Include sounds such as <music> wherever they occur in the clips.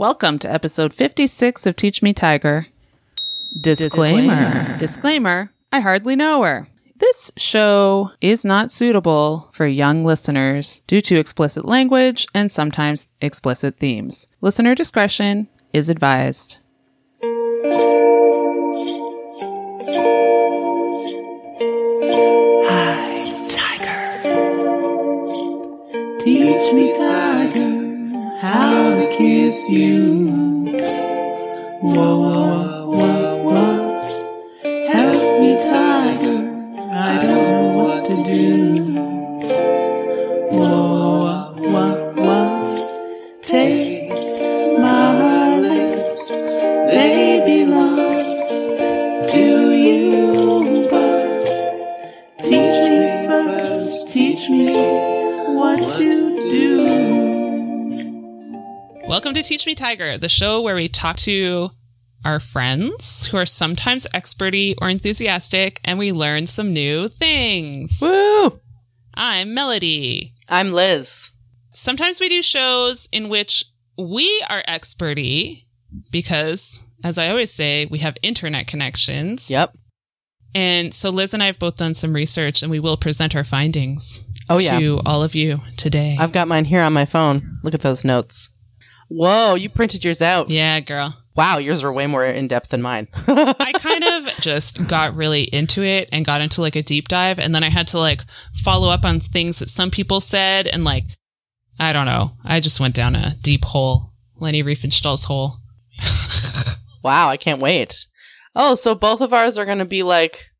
Welcome to episode 56 of Teach Me Tiger. Disclaimer. Disclaimer. I hardly know her. This show is not suitable for young listeners due to explicit language and sometimes explicit themes. Listener discretion is advised. Hi, Tiger. Teach me, Tiger, how to kiss you. Whoa, whoa, whoa, to Teach Me Tiger, the show where we talk to our friends who are sometimes experty or enthusiastic and we learn some new things. Woo! I'm Melody. I'm Liz. Sometimes we do shows in which we are experty because, as I always say, we have internet connections. Yep. And so Liz and I have both done some research and we will present our findings Oh, yeah. to all of you today. I've got mine here on my phone. Look at those notes. Whoa, you printed yours out. yeah, girl. Wow, yours are way more in depth than mine. <laughs> I kind of just got really into it and got into like a deep dive. And then I had to like follow up on things that some people said. And like, I don't know. I just went down a deep hole, Leni Riefenstahl's hole. <laughs> wow, I can't wait. Oh, so both of ours are going to be like,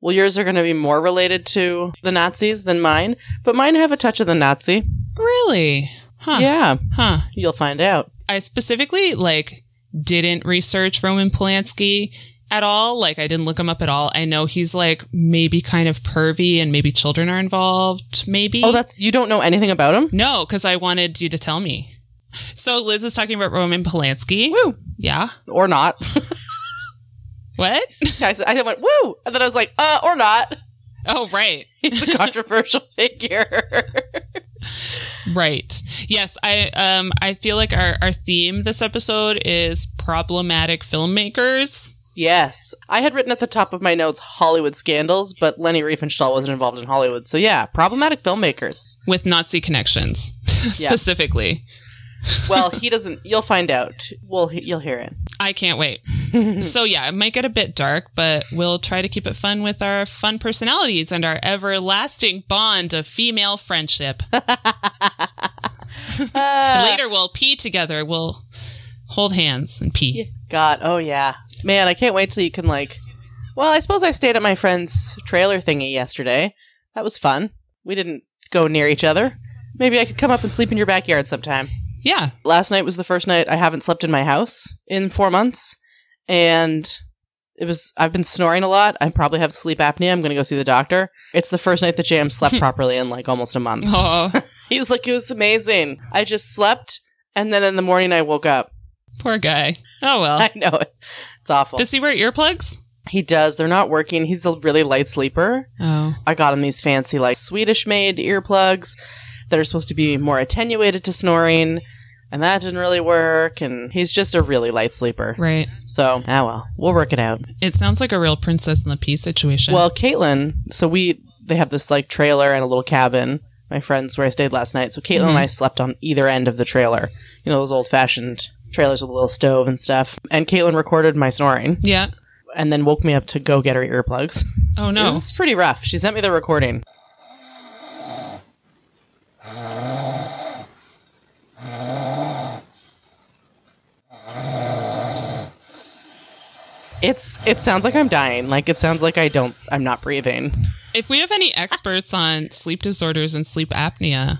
well, yours are going to be more related to the Nazis than mine, but mine have a touch of the Nazi. Really? Huh. Yeah, Huh. you'll find out. I specifically like didn't research Roman Polanski at all. Like I didn't look him up at all. I know he's like maybe kind of pervy and maybe children are involved. Maybe. Oh, that's, you don't know anything about him? no, because I wanted you to tell me. So Liz is talking about Roman Polanski. Woo! Yeah. Or not. <laughs> What? <laughs> I, said, I went, woo! And then I was like, uh, or not. oh, right. He's a <laughs> controversial figure. Right. Yes, I um I feel like our our theme this episode is problematic filmmakers. Yes. I had written at the top of my notes Hollywood scandals, but Leni Riefenstahl wasn't involved in Hollywood. So yeah, problematic filmmakers. with Nazi connections <laughs> Yeah. specifically. Well, he doesn't you'll find out. Well, you'll hear it. I can't wait. <laughs> so yeah, it might get a bit dark, but we'll try to keep it fun with our fun personalities and our everlasting bond of female friendship. <laughs> <laughs> Later we'll pee together. We'll hold hands and pee. God, oh yeah. Man, I can't wait till you can like Well, I suppose I stayed at my friend's trailer thingy yesterday. That was fun. We didn't go near each other. Maybe I could come up and sleep in your backyard sometime. Yeah. last night was the first night I haven't slept in my house in four months, and it was I've been snoring a lot. I probably have sleep apnea. I'm going to go see the doctor. It's the first night that JM slept <laughs> properly in like almost a month. Oh, <laughs> He was like, it was amazing. I just slept, and then in the morning I woke up. poor guy. Oh well. <laughs> I know it. It's awful. Does he wear earplugs? he does. They're not working. He's a really light sleeper. Oh. I got him these fancy like Swedish made earplugs that are supposed to be more attenuated to snoring. And that didn't really work. And he's just a really light sleeper. Right. So, ah well, we'll work it out. It sounds like a real princess in the pea situation. Well, Caitlin, so we, they have this like trailer and a little cabin, my friends where I stayed last night. So Caitlin and I slept on either end of the trailer. You know, those old fashioned trailers with a little stove and stuff. And Caitlin recorded my snoring yeah. and then woke me up to go get her earplugs. Oh no. This is pretty rough. She sent me the recording. It's it sounds like I'm dying. Like it sounds like I don't I'm not breathing. If we have any experts on sleep disorders and sleep apnea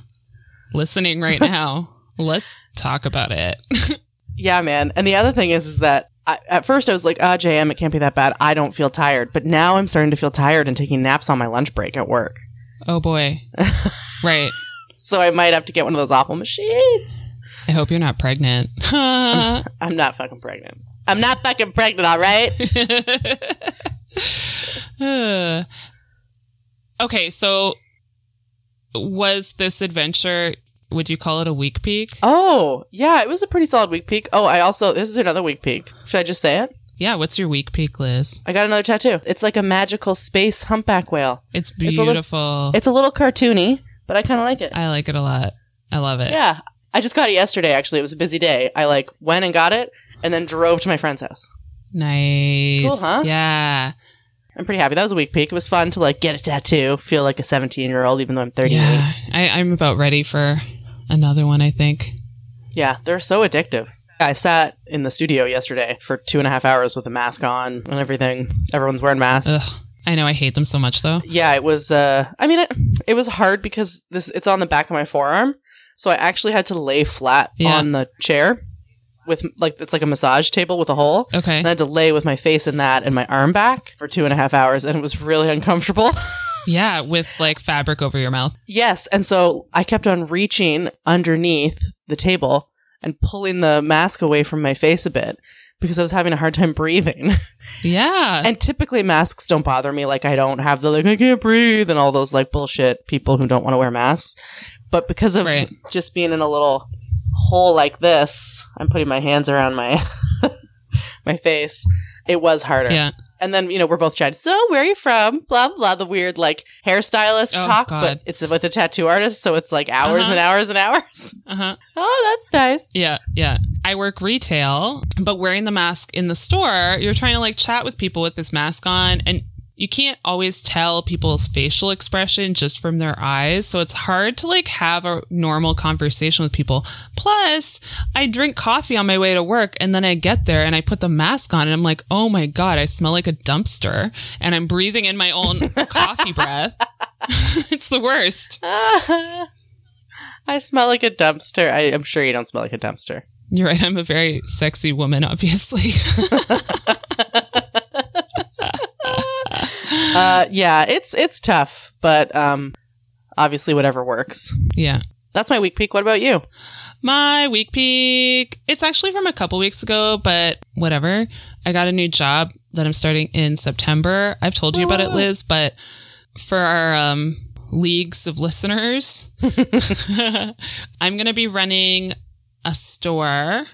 listening right <laughs> now, let's talk about it. <laughs> Yeah, man. And the other thing is is that I, at first I was like, "Ah, JM, it can't be that bad. I don't feel tired." But now I'm starting to feel tired and taking naps on my lunch break at work. oh boy. <laughs> right. So I might have to get one of those awful machines. I hope you're not pregnant. <laughs> I'm not fucking pregnant. I'm not fucking pregnant, all right? Uh, <laughs> okay, so was this adventure Would you call it a week peak? Oh, yeah, it was a pretty solid week peak. Oh, I also, this is another week peak. Should I just say it? Yeah, what's your week peak, Liz? I got another tattoo. It's like a magical space humpback whale. It's a little- beautiful. It's a little cartoony, but I kind of like it. I like it a lot. I love it. Yeah. I just got it yesterday, actually. It was a busy day. I like went and got it and then drove to my friend's house. Nice. Cool, huh? Yeah. I'm pretty happy. That was a week peak. It was fun to like get a tattoo, feel like a 17 year old, even though I'm 38. Yeah. Yeah. I, I'm about ready for another one, I think. Yeah. They're so addictive. I sat in the studio yesterday for two and a half hours with a mask on and everything. Everyone's wearing masks. Ugh. I know I hate them so much though. Yeah, it was. Uh, I mean, it, it was hard because this it's on the back of my forearm, so I actually had to lay flat Yeah. on the chair with like it's like a massage table with a hole. Okay. And I had to lay with my face in that and my arm back for two and a half hours, and it was really uncomfortable. <laughs> Yeah, with like fabric over your mouth. yes, and so I kept on reaching underneath the table and pulling the mask away from my face a bit because I was having a hard time breathing. <laughs> Yeah. and typically masks don't bother me. Like I don't have the like I can't breathe and all those like bullshit people who don't want to wear masks. But because of Right. just being in a little hole like this, I'm putting my hands around my <laughs> my face. It was harder. yeah. And then, you know, we're both chatting. So, where are you from? Blah, blah, blah. The weird, like, hairstylist Oh, talk, God. but it's with a tattoo artist. So it's like hours Uh-huh. and hours and hours. Uh-huh. <laughs> Oh, that's nice. Yeah, yeah. I work retail, but wearing the mask in the store, you're trying to like chat with people with this mask on and you can't always tell people's facial expression just from their eyes. So it's hard to like have a normal conversation with people. Plus, I drink coffee on my way to work and then I get there and I put the mask on and I'm like, oh my God, I smell like a dumpster and I'm breathing in my own <laughs> coffee breath. <laughs> it's the worst. <laughs> I smell like a dumpster. I, I'm sure you don't smell like a dumpster. You're right. I'm a very sexy woman, obviously. Uh, yeah, it's it's tough, but um, obviously whatever works. yeah. That's my week peak. What about you? My week peak. It's actually from a couple weeks ago, but whatever. I got a new job that I'm starting in September. I've told you about it, Liz, but for our um, leagues of listeners, <laughs> <laughs> I'm going to be running a store.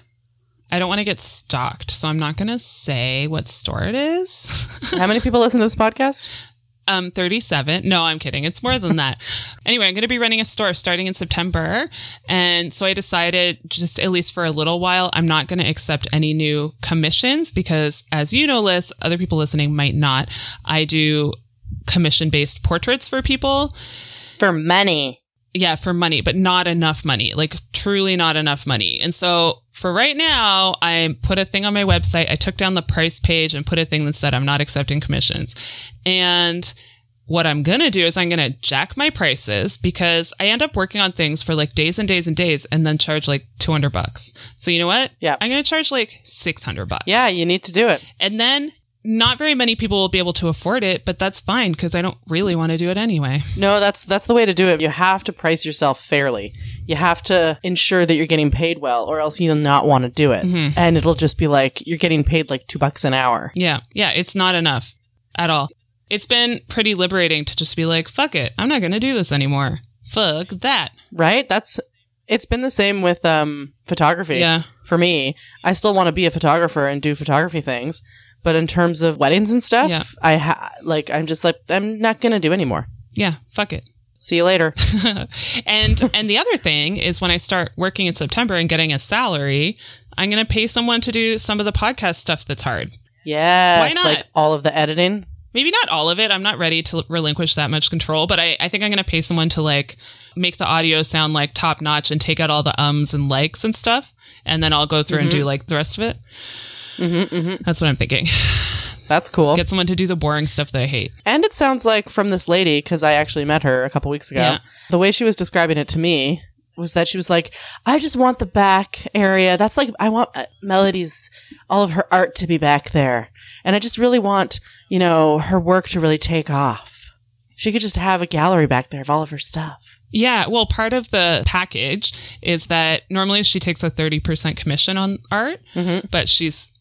I don't want to get stalked, so I'm not going to say what store it is. <laughs> How many people listen to this podcast? Um, 37. No, I'm kidding. It's more than that. <laughs> anyway, I'm going to be running a store starting in September. And so I decided just at least for a little while, I'm not going to accept any new commissions because as you know, Liz, other people listening might not. I do commission based portraits for people. For money. Yeah, for money, but not enough money, like truly not enough money. And so for right now, I put a thing on my website. I took down the price page and put a thing that said I'm not accepting commissions. And what I'm going to do is I'm going to jack my prices because I end up working on things for like days and days and days and then charge like 200 bucks. So you know what? Yeah. I'm going to charge like 600 bucks. Yeah, you need to do it. And then not very many people will be able to afford it, but that's fine because I don't really want to do it anyway. No, that's that's the way to do it. You have to price yourself fairly. You have to ensure that you're getting paid well, or else you'll not want to do it. And it'll just be like you're getting paid like two bucks an hour. Yeah. Yeah. It's not enough at all. It's been pretty liberating to just be like, fuck it. I'm not going to do this anymore. Fuck that. Right? That's it's been the same with um photography. Yeah. For me, I still want to be a photographer and do photography things, but in terms of weddings and stuff, Yeah. I ha- like I'm just like I'm not going to do anymore. Yeah. Fuck it. <laughs> See you later. <laughs> and and the other thing is when I start working in September and getting a salary, I'm going to pay someone to do some of the podcast stuff that's hard. yes, Why not? like all of the editing. Maybe not all of it. I'm not ready to relinquish that much control, but I, I think I'm going to pay someone to like make the audio sound like top notch and take out all the ums and likes and stuff. And then I'll go through and do mm-hmm. like the rest of it. Mm-hmm, That's what I'm thinking. <sighs> That's cool. Get someone to do the boring stuff that I hate. And it sounds like from this lady, because I actually met her a couple weeks ago, Yeah. the way she was describing it to me was that she was like, I just want the back area. That's like, I want uh, Melody's, all of her art to be back there. And I just really want, you know, her work to really take off. She could just have a gallery back there of all of her stuff. Yeah, well, part of the package is that normally she takes a 30% commission on art, but she's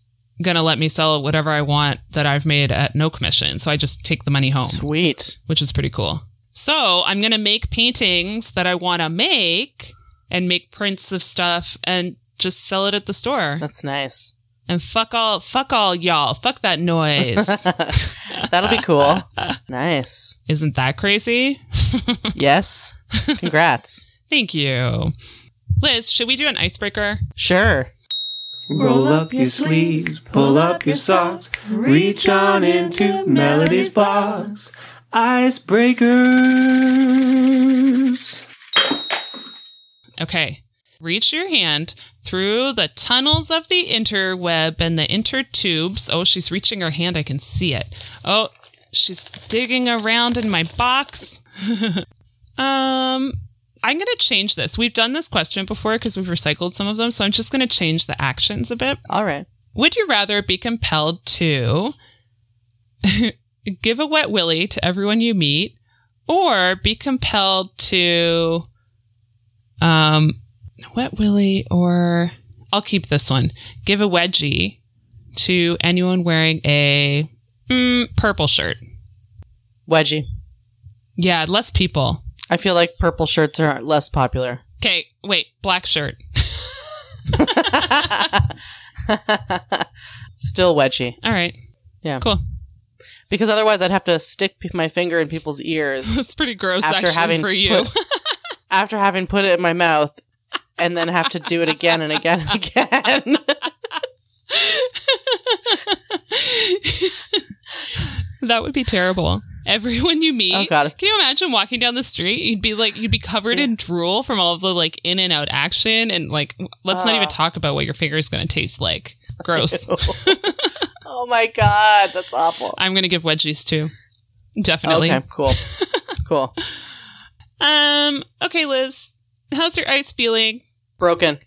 going to let me sell whatever I want that I've made at no commission. So I just take the money home, Sweet. which is pretty cool. So I'm going to make paintings that I want to make and make prints of stuff and just sell it at the store. That's nice. And fuck all, fuck all y'all. Fuck that noise. <laughs> That'll be cool. <laughs> Nice. Isn't that crazy? <laughs> Yes. Congrats. Thank you. Liz, should we do an icebreaker? Sure. Roll up your sleeves, pull up your socks, reach on into Melody's box. Icebreakers. Okay. Reach your hand through the tunnels of the interweb and the intertubes. Oh, she's reaching her hand. I can see it. Oh, she's digging around in my box. <laughs> um, I'm going to change this. We've done this question before because we've recycled some of them. So I'm just going to change the actions a bit. All right. Would you rather be compelled to <laughs> give a wet willy to everyone you meet or be compelled to um wet willy or I'll keep this one. Give a wedgie to anyone wearing a mm, purple shirt. Wedgie. Yeah, less people. I feel like purple shirts are less popular. Okay, wait, black shirt. <laughs> Still wedgie. All right. Yeah. Cool. Because otherwise I'd have to stick my finger in people's ears <laughs> That's pretty gross After having for you. put- <laughs> after having put it in my mouth and then have to do it again and again and again. that would be terrible. Everyone you meet, Oh, God. can you imagine walking down the street? You'd be like, you'd be covered in drool from all of the like in and out action, and like, let's not even Ah. talk about what your finger is going to taste like. Gross. <laughs> oh my god, that's awful. I'm going to give wedgies too. Definitely. Okay, cool. <laughs> Cool. Um. Okay, Liz, how's your ice feeling? Broken.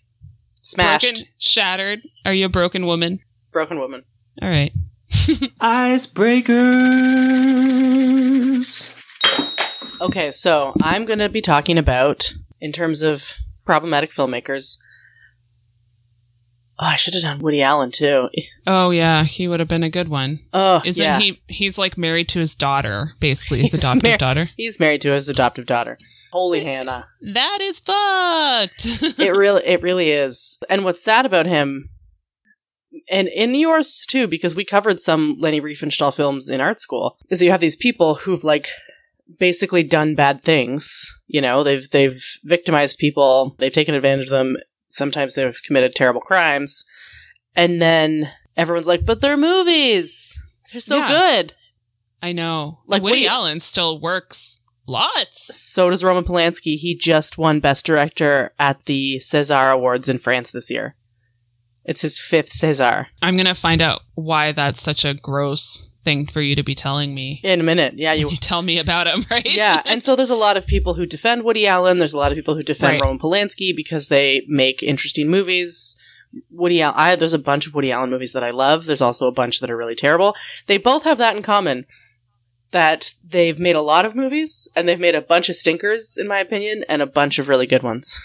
Smashed. Broken, shattered. Are you a broken woman? Broken woman. All right. Icebreakers. Okay, so I'm going to be talking about, in terms of problematic filmmakers. Oh, I should have done Woody Allen too. Oh yeah, he would have been a good one. Oh, Isn't yeah. he? He's like married to his daughter, basically his He's adoptive mar- daughter. He's married to his adoptive daughter. Holy Hannah. That is fucked. It <laughs> really it really is. And what's sad about him and in yours too, because we covered some Leni Riefenstahl films in art school, is that you have these people who've like basically done bad things. You know, they've they've victimized people, they've taken advantage of them, sometimes they've committed terrible crimes. And then everyone's like, but they're movies. They're so Yeah. good. I know. Like, Woody Woody- Allen still works lots. So does Roman Polanski. He just won Best Director at the César Awards in France this year. It's his fifth César. I'm gonna find out why that's such a gross thing for you to be telling me. In a minute. Yeah, you You tell me about him, <laughs> right? Yeah, and so there's a lot of people who defend Woody Allen. There's a lot of people who defend Right. Roman Polanski because they make interesting movies. Woody Allen, I, there's a bunch of Woody Allen movies that I love. There's also a bunch that are really terrible. They both have that in common that they've made a lot of movies and they've made a bunch of stinkers, in my opinion, and a bunch of really good ones.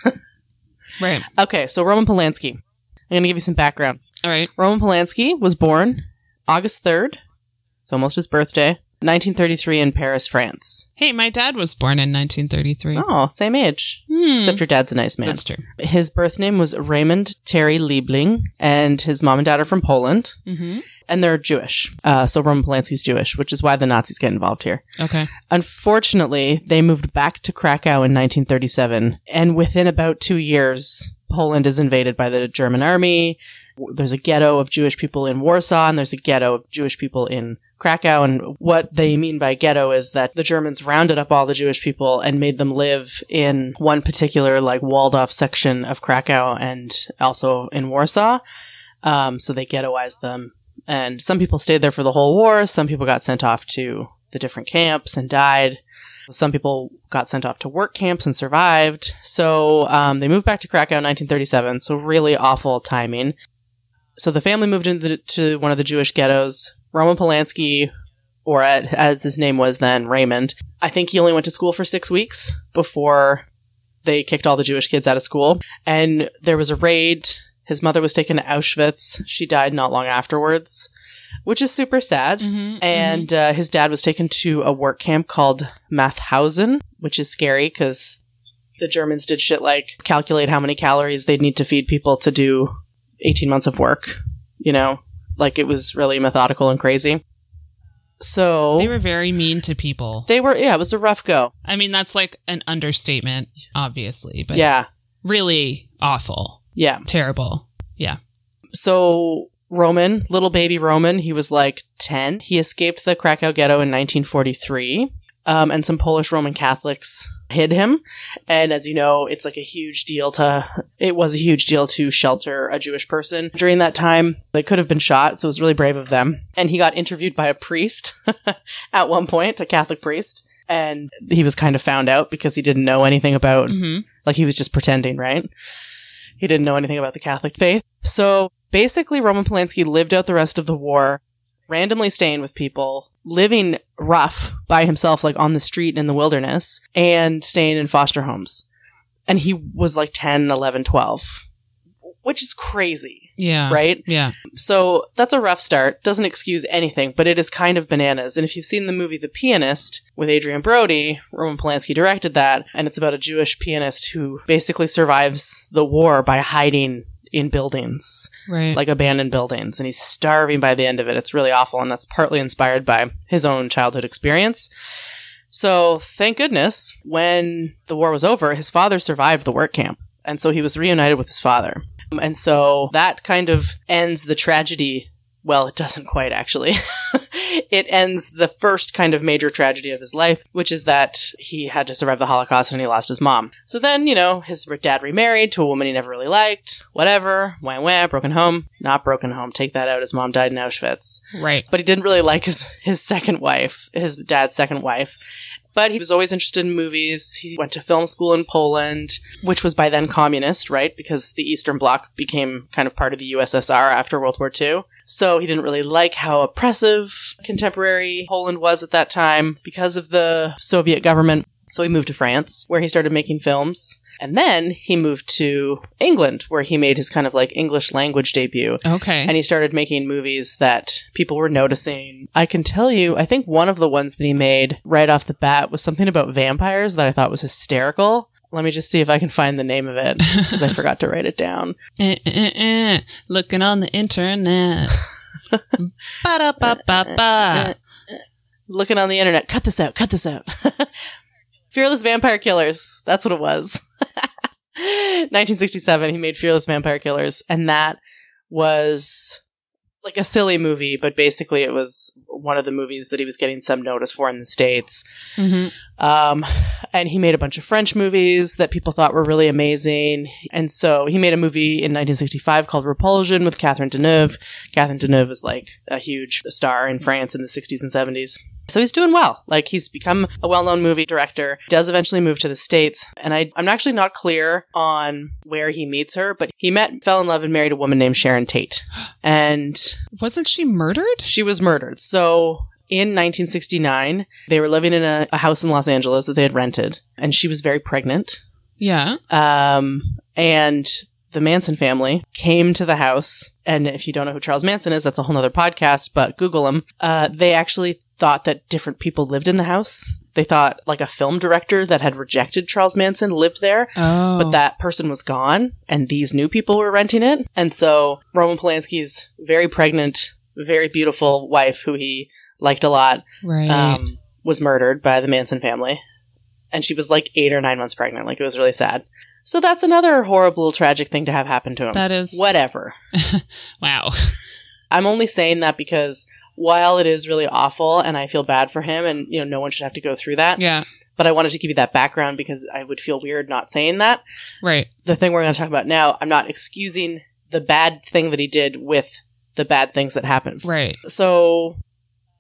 <laughs> right. okay, so Roman Polanski. I'm going to give you some background. All right. Roman Polanski was born August 3rd. It's almost his birthday. 1933 in Paris, France. Hey, my dad was born in 1933. Oh, same age. Hmm. Except your dad's a nice man. That's true. His birth name was Raymond Terry Liebling, and his mom and dad are from Poland, Mm-hmm. and they're Jewish. Uh, so Roman Polanski's Jewish, which is why the Nazis get involved here. Okay. Unfortunately, they moved back to Krakow in 1937, and within about two years, Poland is invaded by the German army. There's a ghetto of Jewish people in Warsaw, and there's a ghetto of Jewish people in Krakow. And what they mean by ghetto is that the Germans rounded up all the Jewish people and made them live in one particular, like, walled off section of Krakow and also in Warsaw. Um, so they ghettoized them. And some people stayed there for the whole war. Some people got sent off to the different camps and died. Some people got sent off to work camps and survived. So um, they moved back to Krakow in 1937. So really awful timing. So the family moved into one of the Jewish ghettos. Roman Polanski, or as his name was then, Raymond. I think he only went to school for six weeks before they kicked all the Jewish kids out of school. And there was a raid. His mother was taken to Auschwitz. She died not long afterwards, which is super sad. Mm-hmm. And uh, his dad was taken to a work camp called Mauthausen, which is scary because the Germans did shit like calculate how many calories they'd need to feed people to do 18 months of work. You know, like it was really methodical and crazy. So They were very mean to people. they were, yeah, it was a rough go. I mean, that's like an understatement, obviously, but yeah, really awful, yeah. terrible. Yeah. So Roman, little baby Roman, he was like 10. He escaped the Krakow ghetto in 1943. Um, and some Polish Roman Catholics hid him. And as you know, it's like a huge deal to, it was a huge deal to shelter a Jewish person during that time. They could have been shot, so it was really brave of them. And he got interviewed by a priest <laughs> at one point, a Catholic priest. And he was kind of found out because he didn't know anything about hmm like he was just pretending, right? He didn't know anything about the Catholic faith. So basically, Roman Polanski lived out the rest of the war, randomly staying with people, living rough by himself, like on the street in the wilderness, and staying in foster homes. And he was like 10, 11, 12, which is crazy, Yeah. right? Yeah. So that's a rough start. Doesn't excuse anything, but it is kind of bananas. And if you've seen the movie The Pianist with Adrien Brody, Roman Polanski directed that, and it's about a Jewish pianist who basically survives the war by hiding in buildings, Right. like abandoned buildings, and he's starving by the end of it. It's really awful, and that's partly inspired by his own childhood experience. So thank goodness, when the war was over, his father survived the work camp, and so he was reunited with his father. And so that kind of ends the tragedy. Well, it doesn't quite actually. <laughs> it ends the first kind of major tragedy of his life, which is that he had to survive the Holocaust and he lost his mom. So then, you know, his dad remarried to a woman he never really liked. Whatever. Wah wah. Broken home. Not broken home. Take that out. His mom died in Auschwitz right. but he didn't really like his his second wife, his dad's second wife. But he was always interested in movies. He went to film school in Poland, which was by then communist, right? Because the Eastern Bloc became kind of part of the USSR after World War II. So he didn't really like how oppressive contemporary Poland was at that time because of the Soviet government. So he moved to France, where he started making films. And then he moved to England, where he made his kind of like English language debut Okay. and he started making movies that people were noticing. I can tell you, I think one of the ones that he made right off the bat was something about vampires that I thought was hysterical. Let me just see if I can find the name of it because I <laughs> forgot to write it down. Eh, eh, eh. Looking on the internet. <laughs> Looking on the internet, cut this out, cut this out. <laughs> Fearless Vampire Killers. That's what it was. <laughs> 1967, he made Fearless Vampire Killers, and that was like a silly movie, but basically it was one of the movies that he was getting some notice for in the States. hmm Um, and he made a bunch of French movies that people thought were really amazing. And so he made a movie in 1965 called Repulsion with Catherine Deneuve. Catherine Deneuve is like a huge star in France in the 60s and 70s. So he's doing well. Like he's become a well-known movie director. Does eventually move to the states, and I, I'm actually not clear on where he meets her, but he met, fell in love, and married a woman named Sharon Tate, <gasps> and Wasn't she murdered? she was murdered. So in 1969, they were living in a, a house in Los Angeles that they had rented, and she was very pregnant. Yeah. Um, and the Manson family came to the house, and if you don't know who Charles Manson is, that's a whole nother podcast, but Google him. Uh, they actually thought that different people lived in the house. They thought like a film director that had rejected Charles Manson lived there Oh. but that person was gone and these new people were renting it. And so Roman Polanski's very pregnant, very beautiful wife, who he liked a lot, Right. um, was murdered by the Manson family. And she was like eight or nine months pregnant. Like it was really sad. So that's another horrible, tragic thing to have happen to him. that is. Whatever. <laughs> Wow. I'm only saying that because while it is really awful and I feel bad for him and, you know, no one should have to go through that, Yeah. but I wanted to give you that background because I would feel weird not saying that. Right. the thing we're going to talk about now, I'm not excusing the bad thing that he did with the bad things that happened. Right. So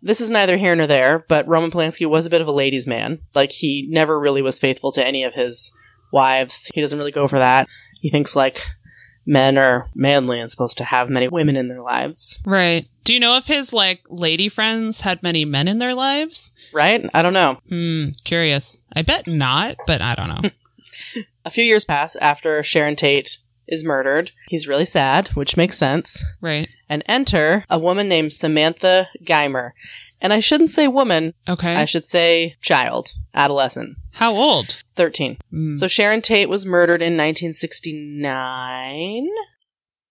this is neither here nor there, but Roman Polanski was a bit of a ladies' man. Like he never really was faithful to any of his wives. He doesn't really go for that. He thinks like men are manly and supposed to have many women in their lives. Right. Do you know if his like lady friends had many men in their lives? Right? I don't know. Hmm. Curious. I bet not, but I don't know. <laughs> A few years pass after Sharon Tate is murdered. He's really sad, which makes sense. right. and enter a woman named Samantha Geimer. And I shouldn't say woman, Okay. I should say child, adolescent, How old? 13. Mm. So Sharon Tate was murdered in 1969.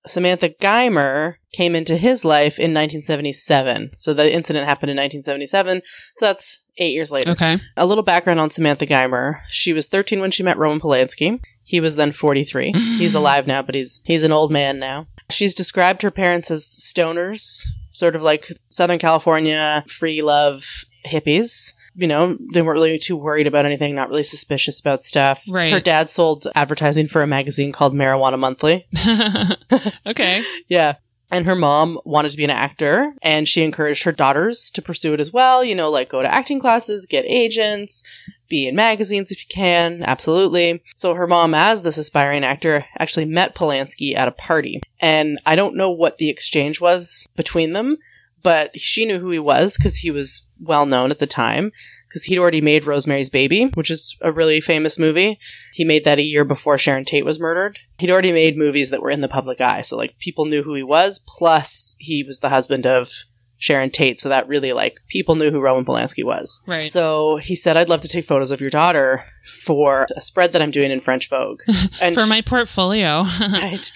Samantha Geimer came into his life in 1977. So the incident happened in 1977. So that's eight years later. okay. A little background on Samantha Geimer. She was 13 when she met Roman Polanski. He was then 43. <laughs> he's alive now, but he's he's an old man now. She's described her parents as stoners, sort of like Southern California free love hippies. You know, they weren't really too worried about anything, not really suspicious about stuff. Right. Her dad sold advertising for a magazine called Marijuana Monthly. <laughs> okay. <laughs> Yeah. And her mom wanted to be an actor, and she encouraged her daughters to pursue it as well. You know, like go to acting classes, get agents, be in magazines if you can. Absolutely. So her mom, as this aspiring actor, actually met Polanski at a party. And I don't know what the exchange was between them, but she knew who he was because he was well known at the time. Because he'd already made Rosemary's Baby, which is a really famous movie. He made that a year before Sharon Tate was murdered. He'd already made movies that were in the public eye, so like people knew who he was. Plus, he was the husband of Sharon Tate, so that really like people knew who Roman Polanski was. Right. So he said, "I'd love to take photos of your daughter for a spread that I'm doing in French Vogue." <laughs> And For my portfolio. <laughs> right.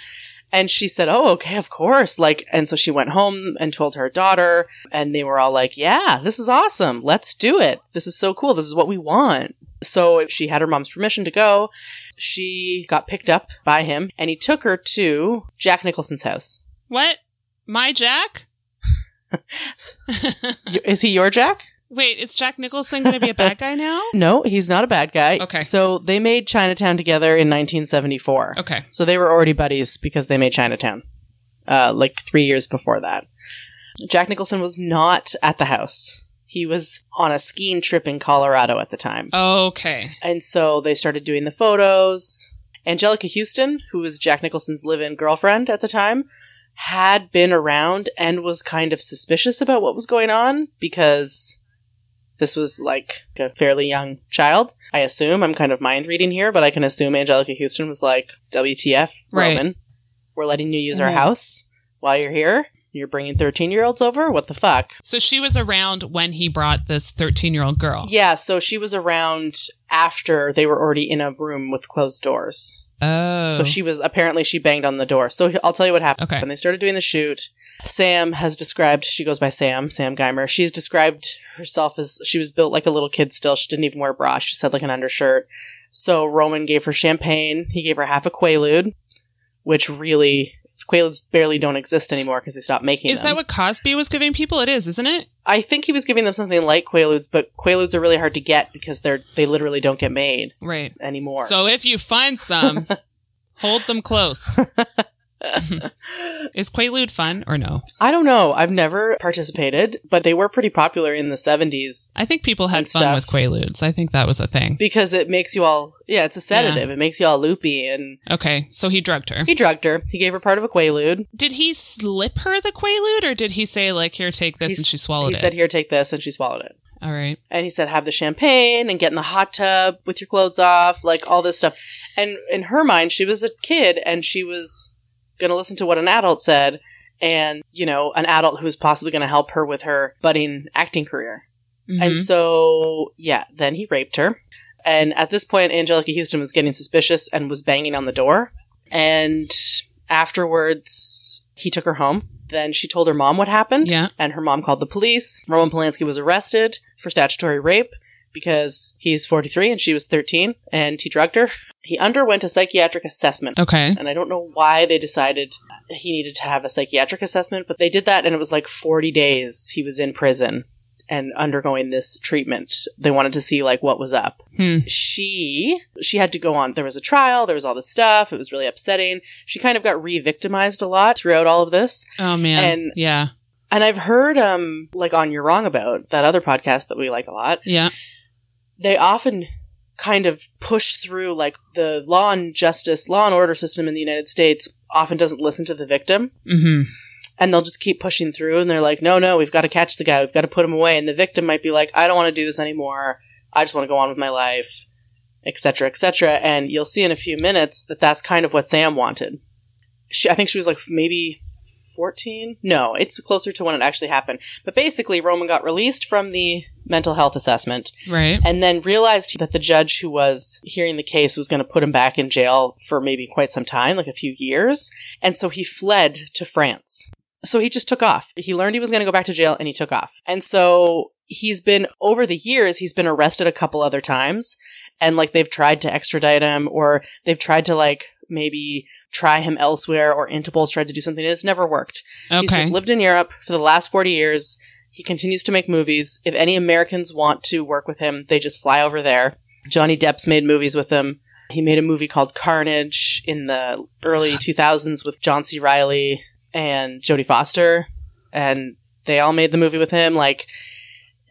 And she said, Oh, okay, of course. Like, and so she went home and told her daughter, and they were all like, Yeah, this is awesome. Let's do it. This is so cool. This is what we want. So she had her mom's permission to go. She got picked up by him, and he took her to Jack Nicholson's house. what? My Jack? <laughs> Is he your Jack? Wait, is Jack Nicholson going to be a bad guy now? <laughs> No, he's not a bad guy. Okay. So they made Chinatown together in 1974. Okay. So they were already buddies because they made Chinatown, uh, like three years before that. Jack Nicholson was not at the house. He was on a skiing trip in Colorado at the time. Okay. And so they started doing the photos. Anjelica Huston, who was Jack Nicholson's live in girlfriend at the time, had been around and was kind of suspicious about what was going on because this was like a fairly young child. I assume I'm kind of mind reading here, but I can assume Anjelica Huston was like, WTF, Right. Roman. We're letting you use our Mhm. house while you're here. You're bringing 13 year olds over? What the fuck? So she was around when he brought this 13 year old girl. Yeah, so she was around after they were already in a room with closed doors. Oh. So she was apparently she banged on the door. So I'll tell you what happened. Okay. When they started doing the shoot, Sam has described she goes by Sam, Sam Geimer. She's described herself as she was built like a little kid still. She didn't even wear a bra. She said like an undershirt. So Roman gave her champagne. He gave her half a Quaalude, which really Quaaludes barely don't exist anymore because they stopped making Is them. that what Cosby was giving people? It is, isn't it? I think he was giving them something like Quaaludes, but Quaaludes are really hard to get because they're they literally don't get made Right. anymore. So if you find some, <laughs> hold them close. <laughs> Mm-hmm. is Quaalude fun or no? I don't know. I've never participated, but they were pretty popular in the 70s I think people had fun stuff. with Quaaludes. I think that was a thing. because it makes you all, yeah, it's a sedative. It makes you all loopy. And Okay, so he drugged her. he drugged her. He gave her part of a Quaalude. Did he slip her the Quaalude or did he say, like, here, take this, He and she swallowed He it? said, here, take this. And she swallowed it. All right. And he said, have the champagne and get in the hot tub with your clothes off, like all this stuff. And in her mind, she was a kid and she was going to listen to what an adult said and, you know, an adult who's possibly going to help her with her budding acting career. Mhm. And so, yeah, then he raped her. And at this point, Anjelica Huston was getting suspicious and was banging on the door. And afterwards, he took her home. Then she told her mom what happened. Yeah. And her mom called the police. Roman Polanski was arrested for statutory rape because he's 43 and she was 13 and he drugged her. He underwent a psychiatric assessment. okay. And I don't know why they decided he needed to have a psychiatric assessment, but they did that and it was like 40 days he was in prison and undergoing this treatment. They wanted to see like what was up. Hmm. She she had to go on there was a trial, there was all this stuff, it was really upsetting. She kind of got re-victimized a lot throughout all of this. Oh, man. And- yeah. And I've heard um like on You're Wrong About, that other podcast that we like a lot, Yeah. They often kind of push through like the law and justice, law and order system in the United States often doesn't listen to the victim hmm and they'll just keep pushing through and they're like, no, no, we've got to catch the guy. We've got to put him away. And the victim might be like, I don't want to do this anymore. I just want to go on with my life, etc., etc. And you'll see in a few minutes that that's kind of what Sam wanted. She, I think she was like maybe 14 No, it's closer to when it actually happened. But basically, Roman got released from the mental health assessment Right. and then realized that the judge who was hearing the case was going to put him back in jail for maybe quite some time, like a few years. And so he fled to France. So he just took off. He learned he was going to go back to jail and he took off. And so he's been, over the years, he's been arrested a couple other times. And like they've tried to extradite him or they've tried to like maybe try him elsewhere or Interpol's tried to do something. and It's never worked. He's just lived in Europe for the last 40 years. He continues to make movies. If any Americans want to work with him, they just fly over there. Johnny Depp's made movies with him. He made a movie called Carnage in the early 2000s with John C. Reilly and Jodie Foster. And they all made the movie with him. Like,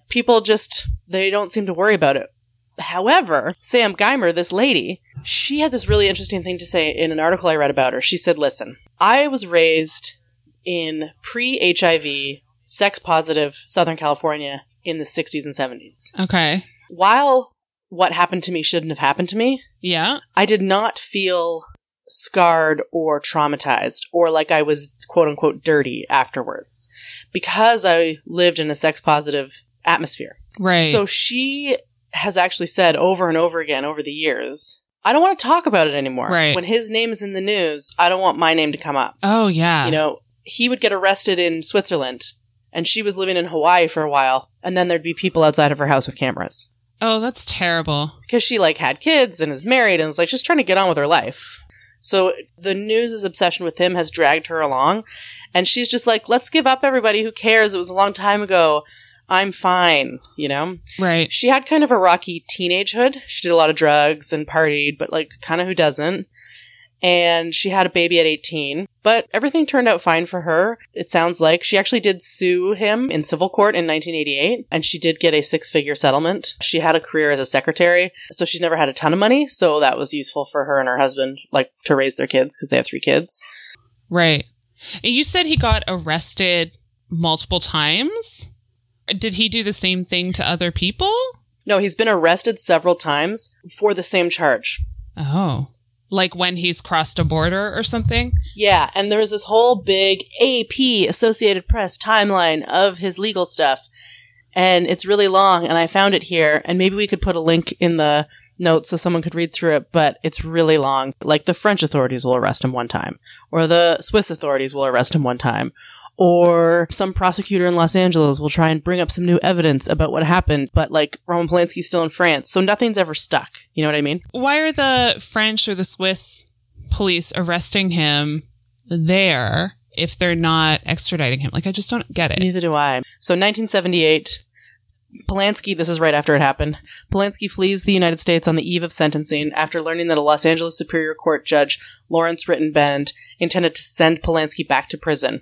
people just, they don't seem to worry about it. However, Sam Geimer, this lady, she had this really interesting thing to say in an article I read about her. She said, Listen, I was raised in pre HIV, sex positive Southern California in the 60s and 70s. okay. While what happened to me shouldn't have happened to me, Yeah. I did not feel scarred or traumatized or like I was quote unquote dirty afterwards because I lived in a sex positive atmosphere. Right. So she has actually said over and over again over the years, I don't want to talk about it anymore. Right. When his name is in the news, I don't want my name to come up. oh yeah. You know, he would get arrested in Switzerland and she was living in Hawaii for a while and then there'd be people outside of her house with cameras oh, that's terrible. because she like had kids and is married and is like just trying to get on with her life. So the news's obsession with him has dragged her along and she's just like, let's give up everybody who cares. It was a long time ago. I'm fine, you know? Right. She had kind of a rocky teenagehood. She did a lot of drugs and partied, but like kind of who doesn't? And she had a baby at 18, but everything turned out fine for her. It sounds like she actually did sue him in civil court in 1988 and she did get a six figure settlement. She had a career as a secretary, so she's never had a ton of money. So that was useful for her and her husband, like to raise their kids because they have three kids. Right. And you said he got arrested multiple times. Did he do the same thing to other people? No, he's been arrested several times for the same charge. Oh. Like when he's crossed a border or something? Yeah, and there was this whole big AP Associated Press timeline of his legal stuff. And it's really long, and I found it here, and maybe we could put a link in the notes so someone could read through it, but it's really long. Like the French authorities will arrest him one time, or the Swiss authorities will arrest him one time, or some prosecutor in Los Angeles will try and bring up some new evidence about what happened, but like Roman Polanski's still in France, so nothing's ever stuck. You know what I mean? Why are the French or the Swiss police arresting him there if they're not extraditing him? Like, I just don't get it. Neither do I. So 1978, Polanski, this is right after it happened. Polanski flees the United States on the eve of sentencing after learning that a Los Angeles Superior Court judge, Laurence Rittenband, intended to send Polanski back to prison.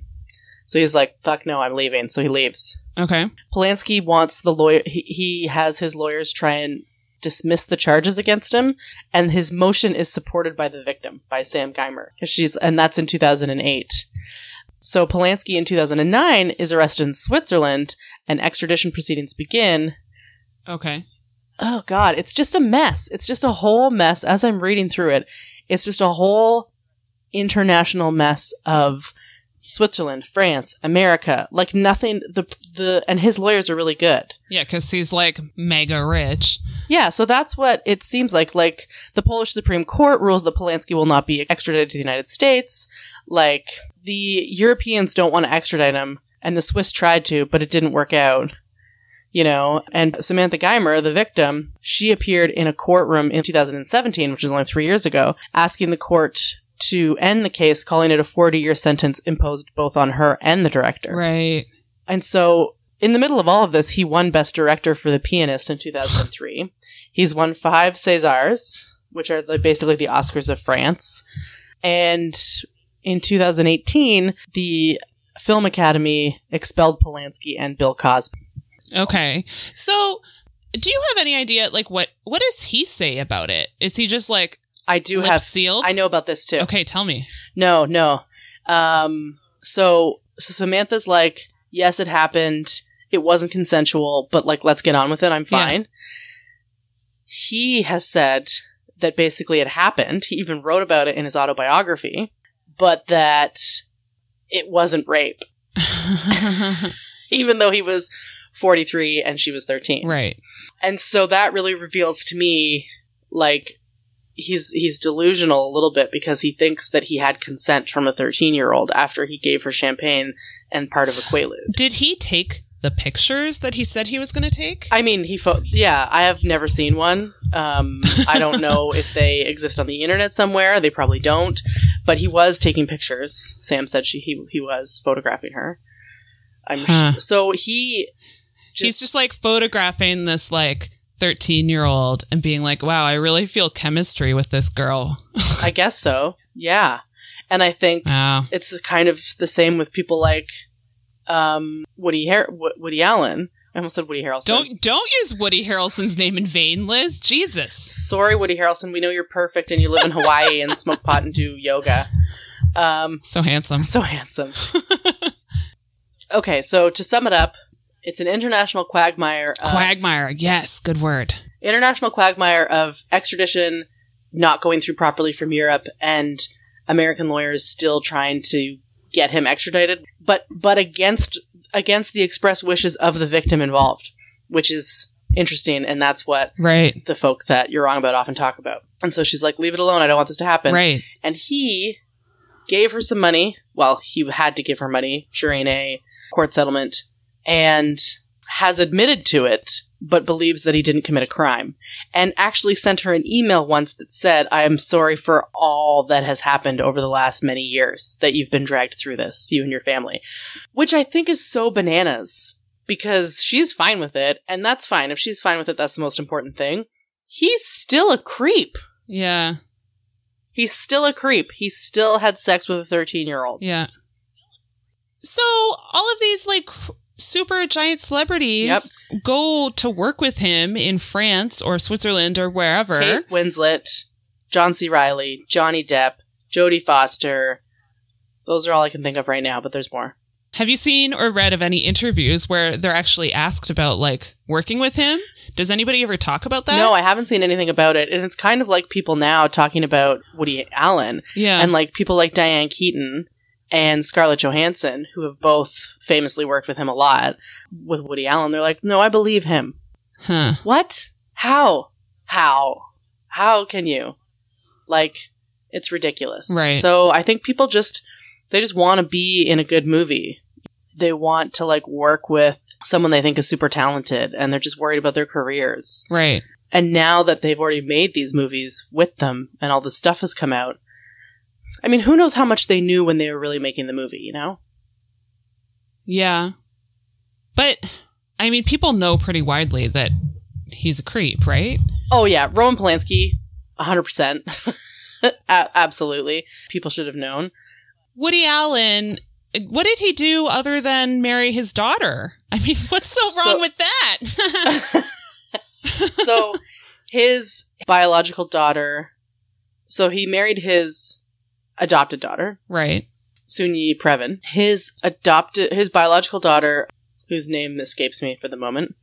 So he's like, fuck no, I'm leaving. So he leaves. Okay. Polanski wants the lawyer, he, he has his lawyers try and dismiss the charges against him, and his motion is supported by the victim, by Sam Geimer. She's, and that's in 2008. So Polanski in 2009 is arrested in Switzerland, and extradition proceedings begin. Okay. Oh god, it's just a mess. It's just a whole mess. As I'm reading through it, it's just a whole international mess of Switzerland, France, America. Like nothing. The the and his lawyers are really good. Yeah, because he's like mega rich. Yeah, so that's what it seems like. Like the Polish Supreme Court rules that Polanski will not be extradited to the United States. Like the Europeans don't want to extradite him, and the Swiss tried to, but it didn't work out. You know, and Samantha Geimer, the victim, she appeared in a courtroom in 2017, which is only three years ago, asking the court to end the case, calling it a 40 year sentence imposed both on her and the director. Right. And so, in the middle of all of this, he won Best Director for The Pianist in 2003. He's won five Césars, which are the, basically the Oscars of France. And in 2018, the Film Academy expelled Polanski and Bill Cosby. Okay. So, do you have any idea, like, what what does he say about it? Is he just like I do lip have. sealed? I know about this too. Okay, tell me. No, no. Um, so, so Samantha's like, yes, it happened. It wasn't consensual, but like, let's get on with it. I'm Yeah. fine. He has said that basically it happened. He even wrote about it in his autobiography, but that it wasn't rape, <laughs> even though he was 43 and she was 13. right. And so that really reveals to me like he's he's delusional a little bit because he thinks that he had consent from a 13-year-old after he gave her champagne and part of a quaalude. Did he take the pictures that he said he was going to take? I mean, he fo- yeah, I have never seen one. Um, I don't know <laughs> if they exist on the internet somewhere. They probably don't. But he was taking pictures. Sam said she he, he was photographing her. I'm Huh. sh- so he He's just like photographing this like 13 year old and being like, wow, I really feel chemistry with this girl. I guess so. Yeah. And I think Wow. it's kind of the same with people like um, Woody Har- Woody Allen. I almost said Woody Harrelson. Don't don't use Woody Harrelson's name in vain, Liz. Jesus. Sorry, Woody Harrelson. We know you're perfect and you live in Hawaii and smoke pot and do yoga. Um, So handsome. so handsome. <laughs> okay, so to sum it up, it's an international quagmire. Of, Quagmire. Yes, good word. International quagmire of extradition not going through properly from Europe and American lawyers still trying to get him extradited, but but against against the express wishes of the victim involved, which is interesting, and that's what Right. the folks at You're Wrong About often talk about. And so she's like, "Leave it alone. I don't want this to happen." Right. and he gave her some money. Well, he had to give her money during a court settlement and has admitted to it, but believes that he didn't commit a crime. And actually sent her an email once that said, I am sorry for all that has happened over the last many years that you've been dragged through this, you and your family. Which I think is so bananas because she's fine with it, and that's fine. If she's fine with it, that's the most important thing. He's still a creep. Yeah. He's still a creep. He still had sex with a 13 year old. Yeah. So all of these like super giant celebrities go to work with him in France or Switzerland or wherever. Kate Winslet, John C. Reilly, Johnny Depp, Jodie Foster. Those are all I can think of right now, but there's more. Have you seen or read of any interviews where they're actually asked about like working with him? Does anybody ever talk about that? No, I haven't seen anything about it. And it's kind of like people now talking about Woody Allen yeah. and like people like Diane Keaton and Scarlett Johansson, who have both famously worked with him a lot with Woody Allen. They're like, no, I believe him. huh. What? How? How? How can you? Like, it's ridiculous. Right. So I think people just, they just want to be in a good movie. They want to like work with someone they think is super talented and they're just worried about their careers. Right. And now that they've already made these movies with them and all this stuff has come out, I mean, who knows how much they knew when they were really making the movie, you know? Yeah. But I mean people know pretty widely that he's a creep, right? Oh yeah, Roman Polanski, 100%. <laughs> A- absolutely. People should have known. Woody Allen what did he do other than marry his daughter? I mean, <laughs> what's so wrong So- with that? <laughs> so his biological daughter so he married his adopted daughter right. soon-yi previn his adopted his biological daughter whose name escapes me for the moment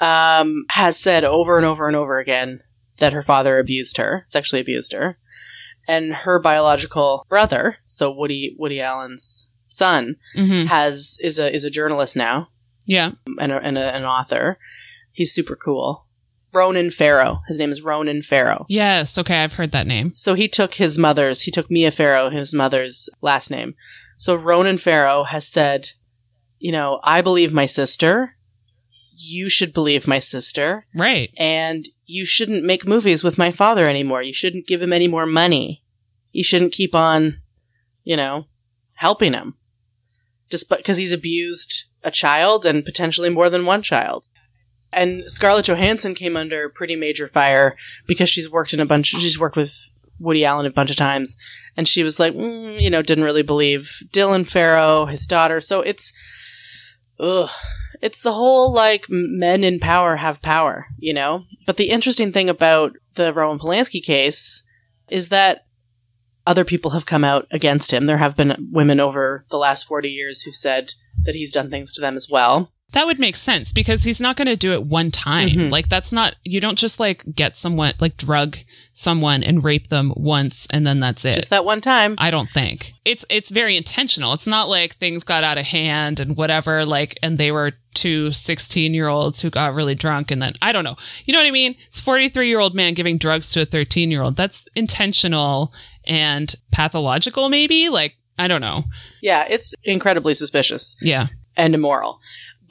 um, has said over and over and over again that her father abused her sexually abused her and her biological brother so woody woody allen's son hmm has is a is a journalist now Yeah. and, a, and a, an author. He's super cool. Ronan Farrow. His name is Ronan Farrow. Yes. Okay. I've heard that name. So he took his mother's, he took Mia Farrow, his mother's last name. So Ronan Farrow has said, you know, I believe my sister. You should believe my sister. Right. And you shouldn't make movies with my father anymore. You shouldn't give him any more money. You shouldn't keep on, you know, helping him. Just because he's abused a child and potentially more than one child. And Scarlett Johansson came under pretty major fire because she's worked in a bunch, she's worked with Woody Allen a bunch of times. And she was like, mm, you know, didn't really believe Dylan Farrow, his daughter. So it's, ugh. It's the whole like men in power have power, you know? But the interesting thing about the Roman Polanski case is that other people have come out against him. There have been women over the last 40 years who said that he's done things to them as well. That would make sense because he's not going to do it one time. Mhm. Like that's not you don't just like get someone like drug someone and rape them once and then that's it. Just that one time. I don't think. It's it's very intentional. It's not like things got out of hand and whatever like and they were two 16-year-olds who got really drunk and then I don't know. You know what I mean? It's 43-year-old man giving drugs to a 13-year-old. That's intentional and pathological maybe? Like I don't know. Yeah, it's incredibly suspicious Yeah. and immoral.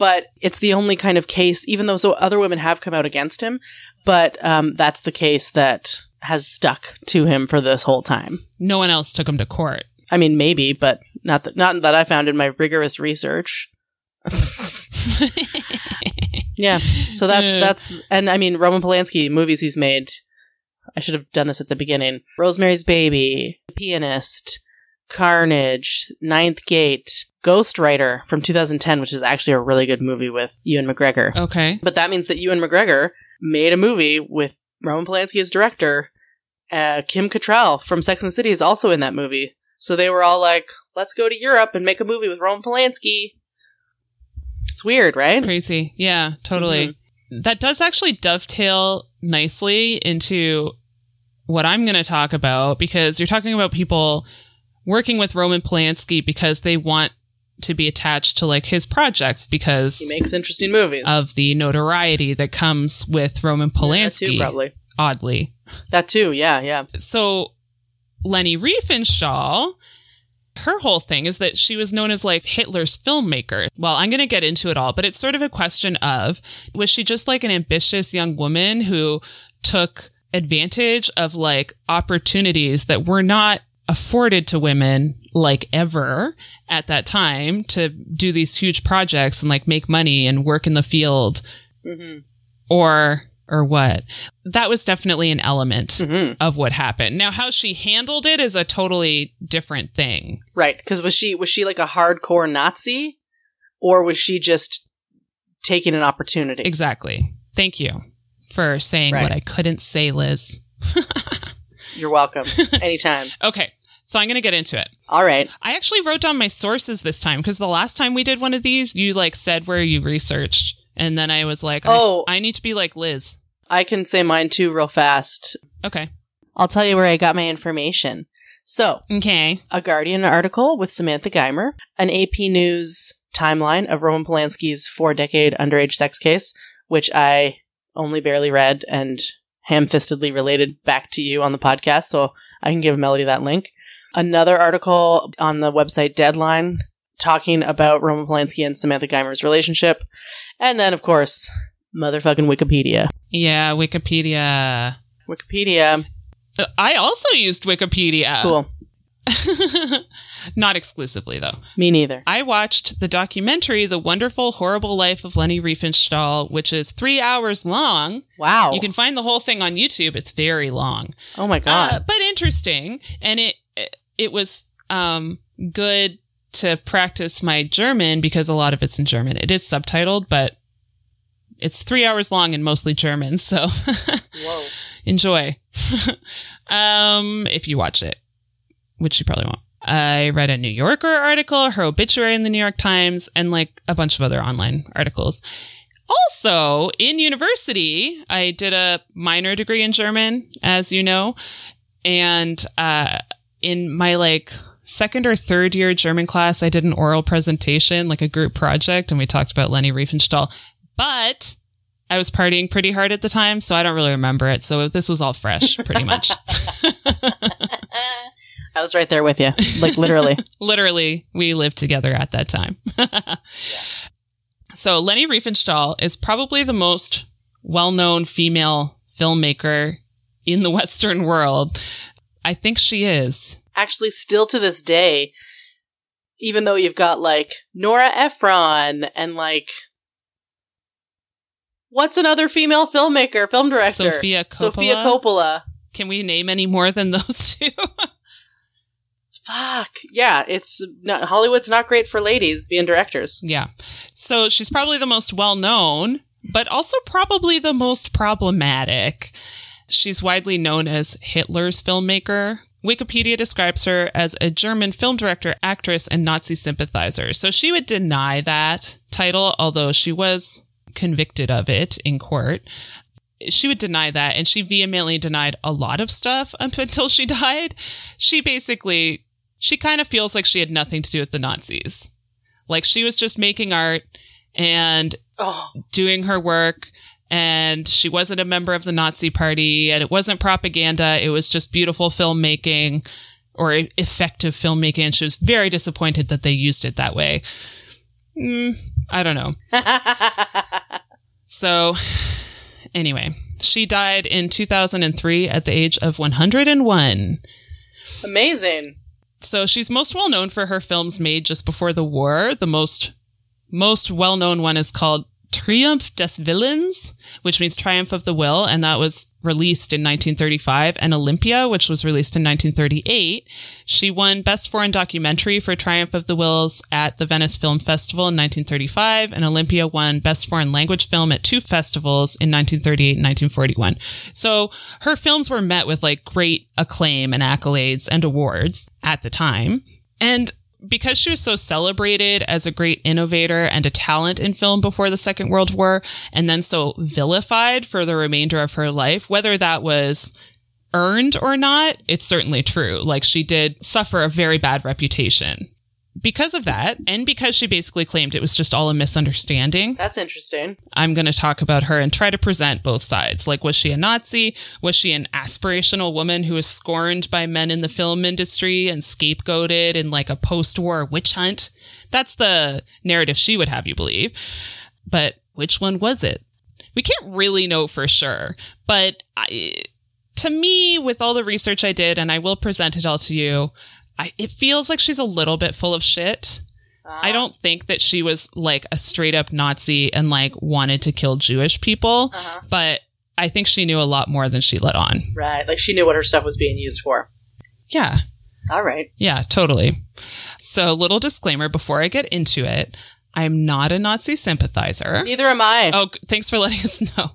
But it's the only kind of case, even though so other women have come out against him, but um, that's the case that has stuck to him for this whole time. No one else took him to court. I mean, maybe, but not that not that I found in my rigorous research. <laughs> yeah, so that's that's, and I mean, Roman Polanski movies he's made. I should have done this at the beginning. Rosemary's Baby, The Pianist, Carnage, Ninth Gate, Ghostwriter from 2010, which is actually a really good movie with Ewan McGregor. Okay. But that means that Ewan McGregor made a movie with Roman Polanski as director. Uh, Kim Cattrall from Sex and the City is also in that movie. So they were all like, let's go to Europe and make a movie with Roman Polanski. It's weird, right? It's crazy. Yeah, totally. That does actually dovetail nicely into what I'm going to talk about because you're talking about people working with Roman Polanski because they want to be attached to like his projects because He makes interesting movies. of the notoriety that comes with Roman Yeah, that Polanski. too, probably. Oddly. That too, yeah, yeah. so Leni Riefenstahl, her whole thing is that she was known as like Hitler's filmmaker. Well, I'm going to get into it all, but it's sort of a question of was she just like an ambitious young woman who took advantage of like opportunities that were not afforded to women like ever at that time to do these huge projects and like make money and work in the field hmm or or what that was definitely an element hmm of what happened. Now, how she handled it is a totally different thing. Right, because was she was she like a hardcore Nazi, or was she just taking an opportunity? Exactly. Thank you for saying Right. what I couldn't say, Liz. <laughs> You're welcome. <laughs> Anytime. Okay, so I'm going to get into it. All right. I actually wrote down my sources this time because the last time we did one of these, you like said where you researched. And then I was like, Oh. I, I need to be like Liz. I can say mine too real fast. Okay. I'll tell you where I got my information. So, Okay. a Guardian article with Samantha Geimer, an AP News timeline of Roman Polanski's four decade underage sex case, which I only barely read and ham fistedly related back to you on the podcast, so I can give Melody that link. Another article on the website Deadline talking about Roman Polanski and Samantha Geimer's relationship. And then, of course, motherfucking Wikipedia. Yeah, Wikipedia. Wikipedia. I also used Wikipedia. Cool. <laughs> Not exclusively, though. Me neither. I watched the documentary The Wonderful Horrible Life of Leni Riefenstahl, which is three hours long. Wow. You can find the whole thing on YouTube. It's very long, oh my god. uh, but interesting. And it it was um, good to practice my German because a lot of it's in German. It is subtitled, but it's three hours long and mostly German. So <laughs> enjoy <laughs> um if you watch it which you probably won't i read a new yorker article her obituary in the new york times and like a bunch of other online articles also in university i did a minor degree in german as you know and uh in my like second or third year german class i did an oral presentation like a group project and we talked about leni riefenstahl but I was partying pretty hard at the time, so I don't really remember it. So this was all fresh, pretty much. <laughs> <laughs> I was right there with you. Like literally. <laughs> Literally, we lived together at that time. So Leni Riefenstahl is probably the most well-known female filmmaker in the Western world. I think she is. Actually, still to this day, even though you've got like Nora Ephron and like what's another female filmmaker, film director? Sofia Coppola. Sofia Coppola. Can we name any more than those <laughs> two? Fuck. Yeah, it's not, Hollywood's not great for ladies being directors. Yeah. So she's probably the most well known, but also probably the most problematic. She's widely known as Hitler's filmmaker Wikipedia describes her as a German film director, actress, and Nazi sympathizer. So she would deny that title, although she was convicted of it in court. She would deny that, and she vehemently denied a lot of stuff <laughs> up until she died. She basically, she kind of feels like she had nothing to do with the Nazis. Like she was just making art and Oh, doing her work and she wasn't a member of the Nazi party and it wasn't propaganda. It was just beautiful filmmaking or effective filmmaking. And she was very disappointed that they used it that way. Mm, I don't know. <laughs> So, anyway, she died in 2003 at the age of 101. amazing. So she's most well known for her films made just before the war. The most most well known one is called Triumph des Willens, which means Triumph of the Will, and that was released in 1935, and Olympia, which was released in 1938. She won Best Foreign Documentary for Triumph of the Wills at the Venice Film Festival in 1935, and Olympia won Best Foreign Language Film at two festivals in 1938 and 1941. So her films were met with like great acclaim and accolades and awards at the time. And because she was so celebrated as a great innovator and a talent in film before the Second World War, and then so vilified for the remainder of her life, whether that was earned or not, it's certainly true. Like she did suffer a very bad reputation. Because of that, and because she basically claimed it was just all a misunderstanding, That's interesting. I'm going to talk about her and try to present both sides. Like, was she a Nazi? Was she an aspirational woman who was scorned by men in the film industry and scapegoated in like a post war witch hunt? That's the narrative she would have you believe. But which one was it? We can't really know for sure. But I, to me, with all the research I did, and I will present it all to you, I, it feels like she's a little bit full of shit. I don't think that she was like a straight up Nazi and like wanted to kill Jewish people, Uh-huh. but I think she knew a lot more than she let on. Right. Like she knew what her stuff was being used for. Yeah. All right. Yeah, totally. So, little disclaimer before I get into it. I'm not a Nazi sympathizer. Neither am I. Oh, thanks for letting <laughs> us know.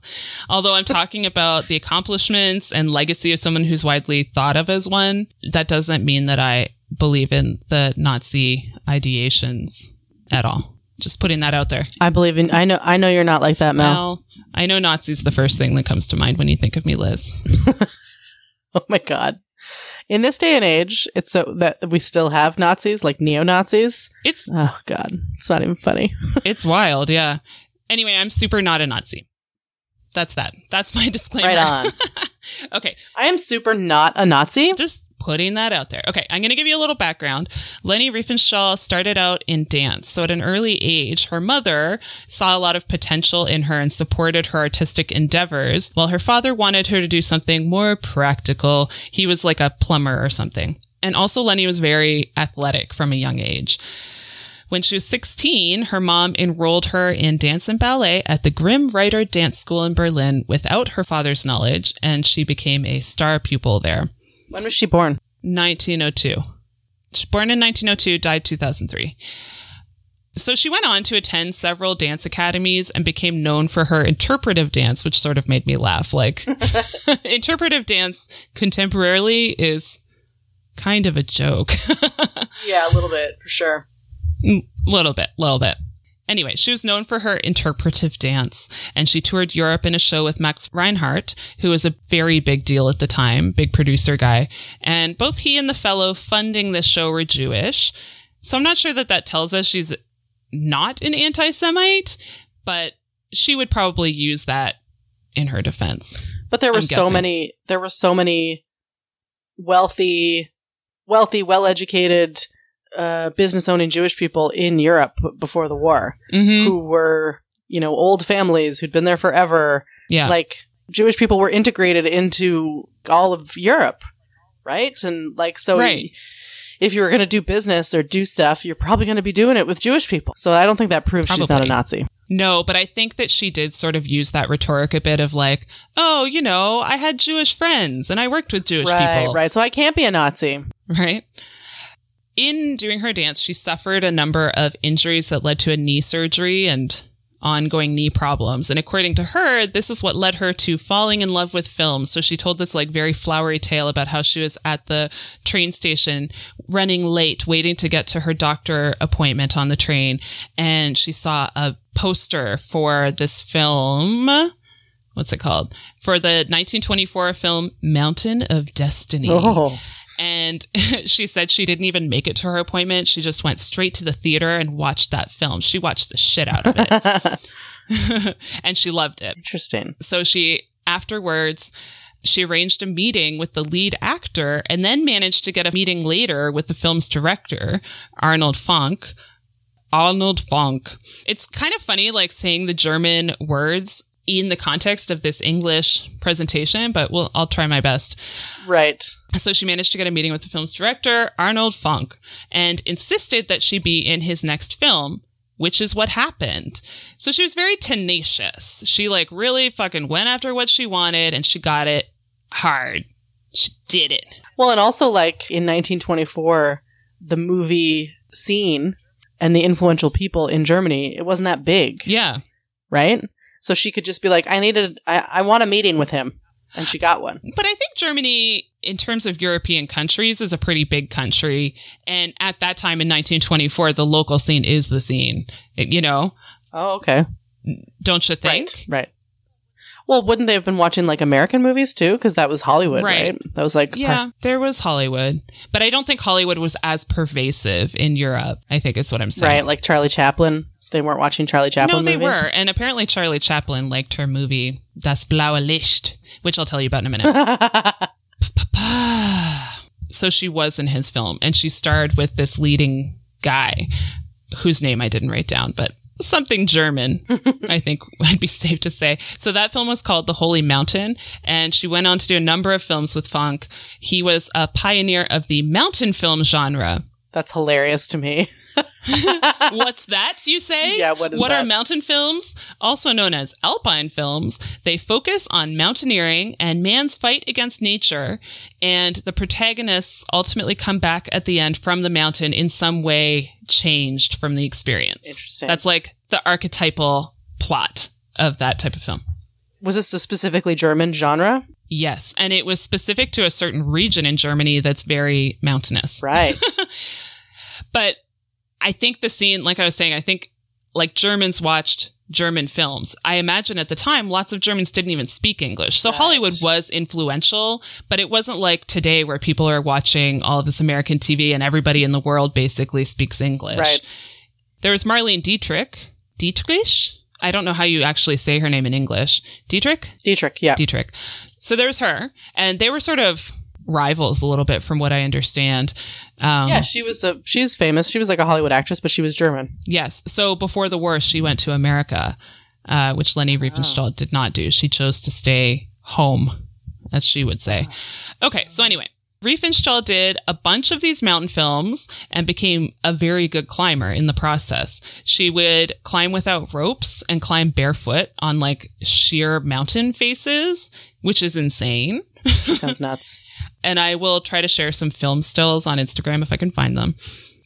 Although I'm talking about the accomplishments and legacy of someone who's widely thought of as one, that doesn't mean that I believe in the Nazi ideations at all. Just putting that out there. I believe in. I know. I know you're not like that, Mel. Well, I know Nazi's the first thing that comes to mind when you think of me, Liz. <laughs> Oh my god. In this day and age, it's so that we still have Nazis, like neo Nazis. It's Oh god, it's not even funny. <laughs> it's wild, yeah. Anyway, I'm super not a Nazi. That's that. That's my <laughs> disclaimer. Right on. okay, I am super not a Nazi. just putting that out there. Okay, I'm going to give you a little background. Leni Riefenstahl started out in dance. So at an early age, her mother saw a lot of potential in her and supported her artistic endeavors, while her father wanted her to do something more practical. He was like a plumber or something. And also Leni was very athletic from a young age. When she was 16, her mom enrolled her in dance and ballet at the Grimm Reiter Dance School in Berlin without her father's knowledge, and she became a star pupil there. When was she born? 1902. She's born in 1902, died 2003. So she went on to attend several dance academies and became known for her interpretive dance, which sort of made me laugh. Like, <laughs> <laughs> interpretive dance contemporarily is kind of a joke. <laughs> Yeah, a little bit for sure. Mm, little bit, little bit. Anyway, she was known for her interpretive dance, and she toured Europe in a show with Max Reinhardt, who was a very big deal at the time, big producer guy. And both he and the fellow funding this show were Jewish. So I'm not sure that that tells us she's not an anti Semite, but she would probably use that in her defense. But there were I'm so guessing. many. There were so many wealthy, wealthy, well-educated, uh, business-owning Jewish people in Europe before the war hmm who were, you know, old families who'd been there forever. Yeah. Like Jewish people were integrated into all of Europe, right? And like so. Right. If you were going to do business or do stuff, you're probably going to be doing it with Jewish people. So I don't think that proves she's not a Nazi. No, but I think that she did sort of use that rhetoric a bit of like, oh, you know, I had Jewish friends and I worked with Jewish right, people. right. So I can't be a Nazi. Right. In doing her dance, she suffered a number of injuries that led to a knee surgery and ongoing knee problems. And according to her, this is what led her to falling in love with film. So she told this like very flowery tale about how she was at the train station running late, waiting to get to her doctor appointment on the train. And she saw a poster for this film. What's it called? For the 1924 film Mountain of Destiny. Oh. And <laughs> she said she didn't even make it to her appointment. She just went straight to the theater and watched that film. She watched the shit out of it. <laughs> <laughs> and she loved it. Interesting. So she, afterwards, she arranged a meeting with the lead actor and then managed to get a meeting later with the film's director, Arnold Fanck. Arnold Fanck. It's kind of funny, like saying the German words in the context of this English presentation, but we'll, I'll try my best. Right. So she managed to get a meeting with the film's director, Arnold Fanck, and insisted that she be in his next film, which is what happened. So she was very tenacious. She like really fucking went after what she wanted and she got it hard. She did it. Well, and also like in 1924, the movie scene and the influential people in Germany, it wasn't that big, Yeah. right? So she could just be like, I needed, I, I want a meeting with him. And she got one. But I think Germany, in terms of European countries, is a pretty big country. And at that time in 1924, the local scene is the scene. You know, Oh, okay. don't you think? Right. Right. Well, wouldn't they have been watching like American movies too? Because that was Hollywood, Right. right? That was like, Yeah, there was Hollywood, but I don't think Hollywood was as pervasive in Europe. I think is what I'm saying. right, like Charlie Chaplin. They weren't watching Charlie Chaplin no, they movies. were, and apparently Charlie Chaplin liked her movie Das Blaue Licht, which I'll tell you about in a minute. <laughs> <laughs> so she was in his film, and she starred with this leading guy, whose name I didn't write down, but something German, <laughs> I think would be safe to say. So that film was called The Holy Mountain, and she went on to do a number of films with Fanck. He was a pioneer of the mountain film genre. That's hilarious to me. <laughs> What's that, you say? Yeah, what is What are mountain films? Also known as alpine films, they focus on mountaineering and man's fight against nature, and the protagonists ultimately come back at the end from the mountain in some way changed from the experience. Interesting. That's like the archetypal plot of that type of film. Was this a specifically German genre? Yes, and it was specific to a certain region in Germany that's very mountainous. Right. <laughs> But I think the scene, like I was saying, I think like Germans watched German films. I imagine at the time, lots of Germans didn't even speak English. So Right. Hollywood was influential, but it wasn't like today where people are watching all of this American TV and everybody in the world basically speaks English. Right. There was Marlene Dietrich. Dietrich? I don't know how you actually say her name in English. Dietrich? Dietrich, yeah. Dietrich. So there was her, and they were sort of rivals a little bit from what I understand. Um, yeah, she was a she was famous. She was like a Hollywood actress, but she was German. Yes. So before the war, she went to America, uh, which Leni Riefenstahl did not do. She chose to stay home, as she would say. Okay. So anyway, Riefenstahl did a bunch of these mountain films and became a very good climber in the process. She would climb without ropes and climb barefoot on like sheer mountain faces, which is insane. Sounds nuts. <laughs> and I will try to share some film stills on Instagram if I can find them.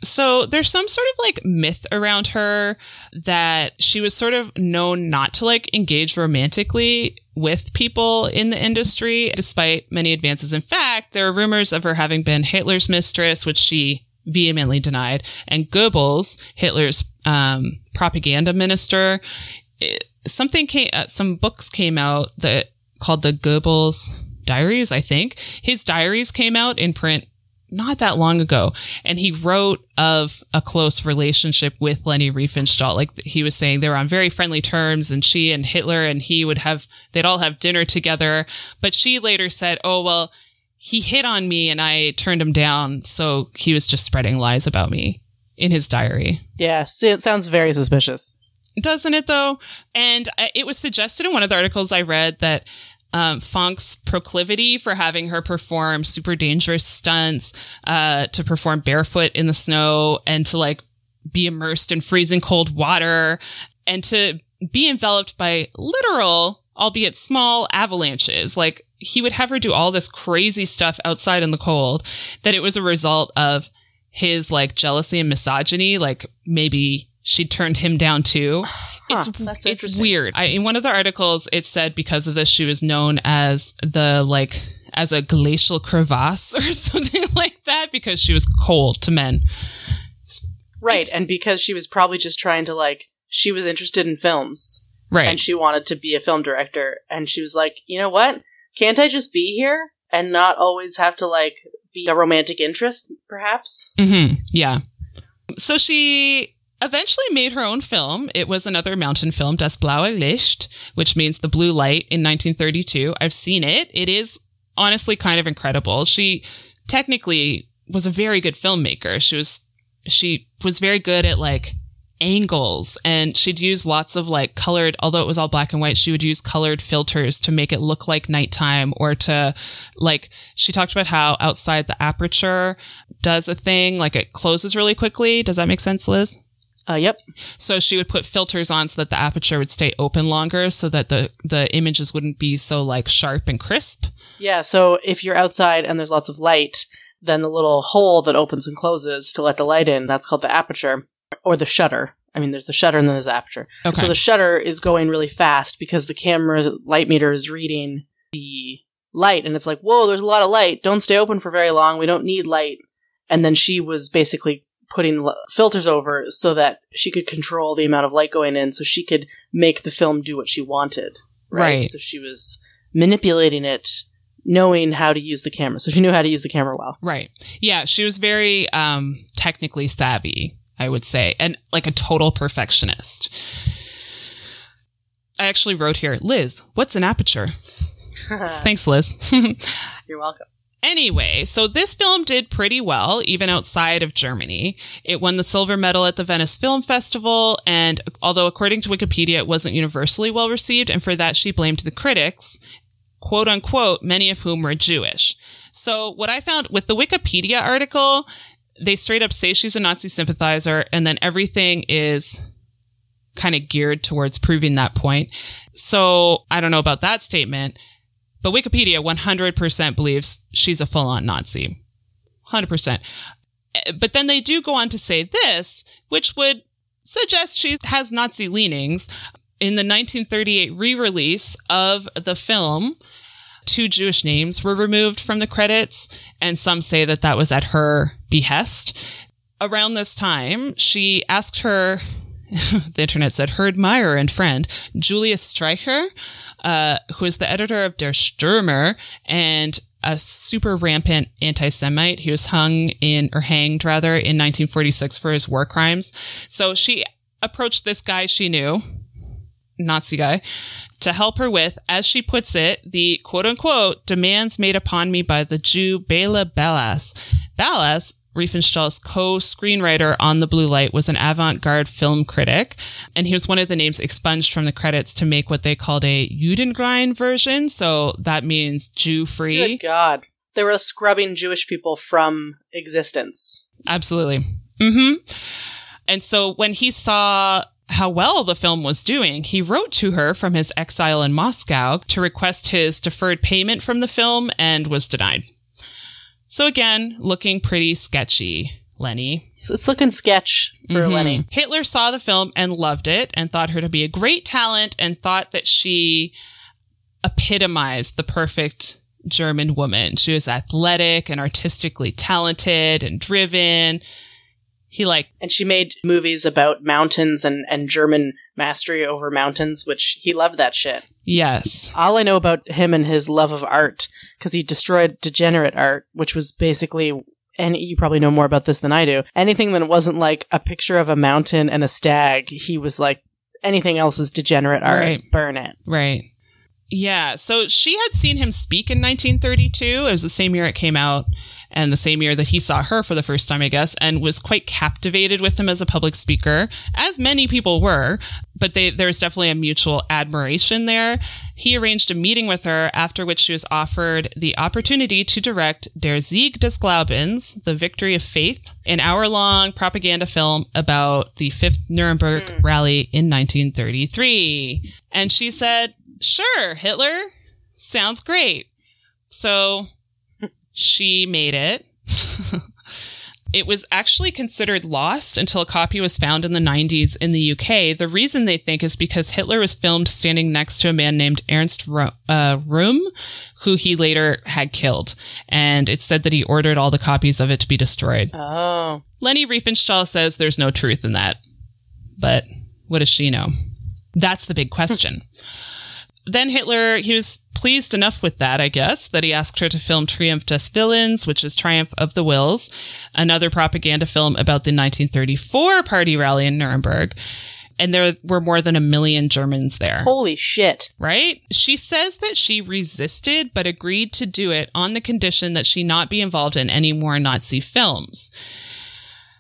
So there's some sort of like myth around her that she was sort of known not to like engage romantically with people in the industry despite many advances. In fact, there are rumors of her having been Hitler's mistress, which she vehemently denied, and Goebbels, Hitler's um, propaganda minister. It- something came, uh, some books came out that called the Goebbels diaries, I think. His diaries came out in print not that long ago. And he wrote of a close relationship with Leni Riefenstahl. Like he was saying they were on very friendly terms and she and Hitler and he would have, they'd all have dinner together. But she later said, oh, well, he hit on me and I turned him down. So he was just spreading lies about me in his diary. Yeah, see, it sounds very suspicious. Doesn't it though? And uh, it was suggested in one of the articles I read that um, Fanck's proclivity for having her perform super dangerous stunts, uh, to perform barefoot in the snow and to like be immersed in freezing cold water and to be enveloped by literal, albeit small avalanches. Like he would have her do all this crazy stuff outside in the cold that it was a result of his like jealousy and misogyny. Like maybe she turned him down too. Huh, <sighs> it's that's it's weird. I, in one of the articles, it said because of this, she was known as the like as a glacial crevasse <laughs> or something like that because she was cold to men. Right, It's- and because she was probably just trying to like, she was interested in films Right. and she wanted to be a film director, and she was like, you know what? Can't I just be here and not always have to like be a romantic interest, perhaps? Mm-hmm. Yeah. So she eventually made her own film. It was another mountain film, Das Blaue Licht, which means the blue light in 1932. I've seen it. It is honestly kind of incredible. She technically was a very good filmmaker. She was she was very good at like angles and she'd use lots of like colored although it was all black and white she would use colored filters to make it look like nighttime or to like she talked about how outside the aperture does a thing like it closes really quickly does that make sense liz Uh, yep. so she would put filters on so that the aperture would stay open longer so that the the images wouldn't be so like sharp and crisp Yeah, so if you're outside and there's lots of light, then the little hole that opens and closes to let the light in, that's called the aperture or the shutter. I mean, there's the shutter and then there's the aperture. okay So the shutter is going really fast because the camera light meter is reading the light and it's like, whoa, there's a lot of light. Don't stay open for very long. We don't need light. And then she was basically putting l- filters over so that she could control the amount of light going in so she could make the film do what she wanted. Right. So she was manipulating it, knowing how to use the camera. So she knew how to use the camera well. Right. Yeah, she was very um technically savvy, I would say, and like a total perfectionist. I actually wrote here, Liz, what's an aperture? <laughs> Thanks, Liz. <laughs> You're welcome. Anyway, so this film did pretty well, even outside of Germany. It won the silver medal at the Venice Film Festival, and although according to Wikipedia, it wasn't universally well received, and for that she blamed the critics, quote unquote, many of whom were Jewish. So what I found with the Wikipedia article, they straight up say she's a Nazi sympathizer, and then everything is kind of geared towards proving that point. So I don't know about that statement. But Wikipedia 100% believes she's a full on Nazi. 100%. Eh, But then they do go on to say this, which would suggest she has Nazi leanings. In the 1938 re release of the film, two Jewish names were removed from the credits, and some say that that was at her behest. Around this time, she asked her <laughs> the internet said her admirer and friend Julius Streicher, uh, who is the editor of Der Stürmer and a super rampant anti-Semite. He was hung in or hanged rather in 1946 for his war crimes. So she approached this guy she knew, Nazi guy, to help her with, as she puts it, the quote unquote demands made upon me by the Jew Béla Balázs. Balázs Riefenstahl's co-screenwriter on The Blue Light was an avant-garde film critic, and he was one of the names expunged from the credits to make what they called a Judenrein version. So that means Jew-free. Good God. They were scrubbing Jewish people from existence. Absolutely. hmm And so when he saw how well the film was doing, he wrote to her from his exile in Moscow to request his deferred payment from the film and was denied. So again, looking pretty sketchy, Leni. It's, it's looking sketch for Mhm. Leni. Hitler saw the film and loved it and thought her to be a great talent and thought that she epitomized the perfect German woman. She was athletic and artistically talented and driven. He like And she made movies about mountains and, and German mastery over mountains, which he loved that shit. Yes. All I know about him and his love of art, because he destroyed degenerate art, which was basically, and you probably know more about this than I do, anything that wasn't like a picture of a mountain and a stag, he was like, anything else is degenerate art, Right. burn it. Right. Yeah. So she had seen him speak in 1932. It was the same year it came out and the same year that he saw her for the first time, I guess, and was quite captivated with him as a public speaker, as many people were, but they, there was definitely a mutual admiration there. He arranged a meeting with her after which she was offered the opportunity to direct Der Sieg des Glaubens, The Victory of Faith, an hour long propaganda film about the fifth Nuremberg hmm. rally in 1933. And she said, sure, Hitler, sounds great. So she made it. <laughs> It was actually considered lost until a copy was found in the 90s in the UK. The reason they think is because Hitler was filmed standing next to a man named Ernst Ro- uh, Röhm, who he later had killed. And it said that he ordered all the copies of it to be destroyed. Oh. Leni Riefenstahl says there's no truth in that. But what does she know? That's the big question. <laughs> then Hitler, he was pleased enough with that, I guess, that he asked her to film Triumph des Willens, which is Triumph of the Wills, another propaganda film about the 1934 party rally in Nuremberg. And there were more than a million Germans there. Holy shit. Right? She says that she resisted but agreed to do it on the condition that she not be involved in any more Nazi films.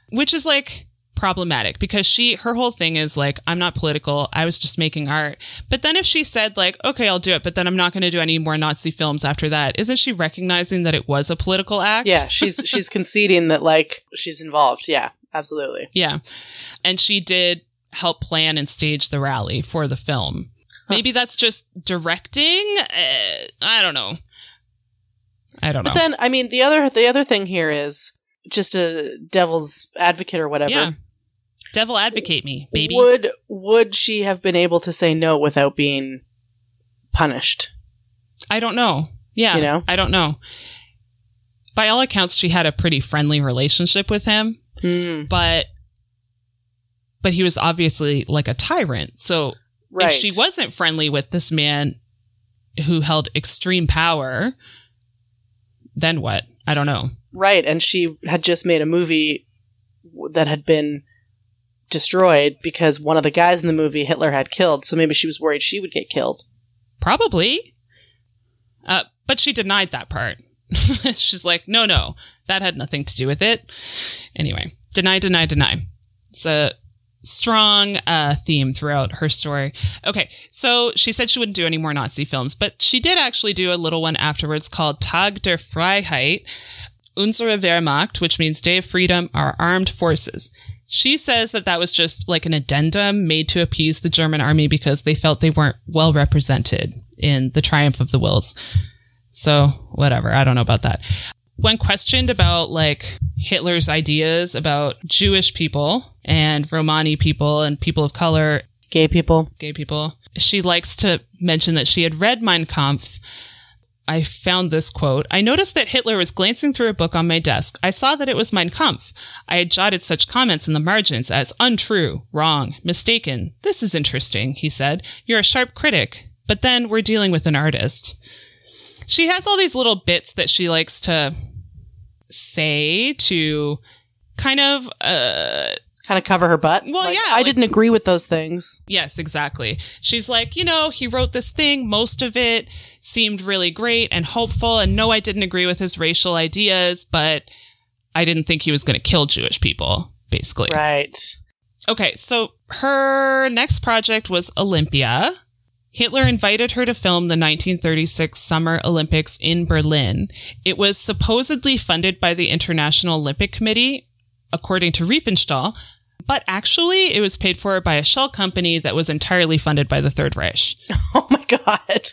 Which is like, problematic because she her whole thing is like I'm not political. I was just making art. But then if she said like okay I'll do it but then I'm not going to do any more Nazi films after that isn't she recognizing that it was a political act? Yeah, she's <laughs> she's conceding that like she's involved. Yeah, absolutely. yeah. And she did help plan and stage the rally for the film. Maybe that's just directing? Uh, I don't know. I don't But know. then I mean the other the other thing here is just a devil's advocate or whatever. yeah devil advocate me baby Would would she have been able to say no without being punished? I don't know. Yeah. You know? I don't know. By all accounts, she had a pretty friendly relationship with him, Hmm. but but he was obviously like a tyrant. So Right. if she wasn't friendly with this man who held extreme power, then what? I don't know. right, and she had just made a movie that had been destroyed because one of the guys in the movie Hitler had killed. So maybe she was worried she would get killed. Probably. Uh, but she denied that part. <laughs> She's like, no, no, that had nothing to do with it. Anyway, deny, deny, deny. It's a strong uh, theme throughout her story. Okay, so she said she wouldn't do any more Nazi films, but she did actually do a little one afterwards called Tag der Freiheit, Unsere Wehrmacht, which means Day of Freedom, our armed forces. She says that that was just like an addendum made to appease the German army because they felt they weren't well represented in the Triumph of the Wills. So, whatever. I don't know about that. When questioned about like Hitler's ideas about Jewish people and Romani people and people of color, Gay people. gay people, she likes to mention that she had read Mein Kampf. I found this quote. I noticed that Hitler was glancing through a book on my desk. I saw that it was Mein Kampf. I had jotted such comments in the margins as untrue, wrong, mistaken. This is interesting, he said. You're a sharp critic. But then we're dealing with an artist. She has all these little bits that she likes to say to kind of uh Kind of cover her butt. Well, Like, yeah, I like- didn't agree with those things. Yes, exactly. She's like, you know, he wrote this thing. Most of it seemed really great and hopeful. And no, I didn't agree with his racial ideas, but I didn't think he was going to kill Jewish people, basically. Right. Okay, so her next project was Olympia. Hitler invited her to film the 1936 Summer Olympics in Berlin. It was supposedly funded by the International Olympic Committee, according to Riefenstahl, but actually it was paid for by a shell company that was entirely funded by the Third Reich. <laughs> Oh my god.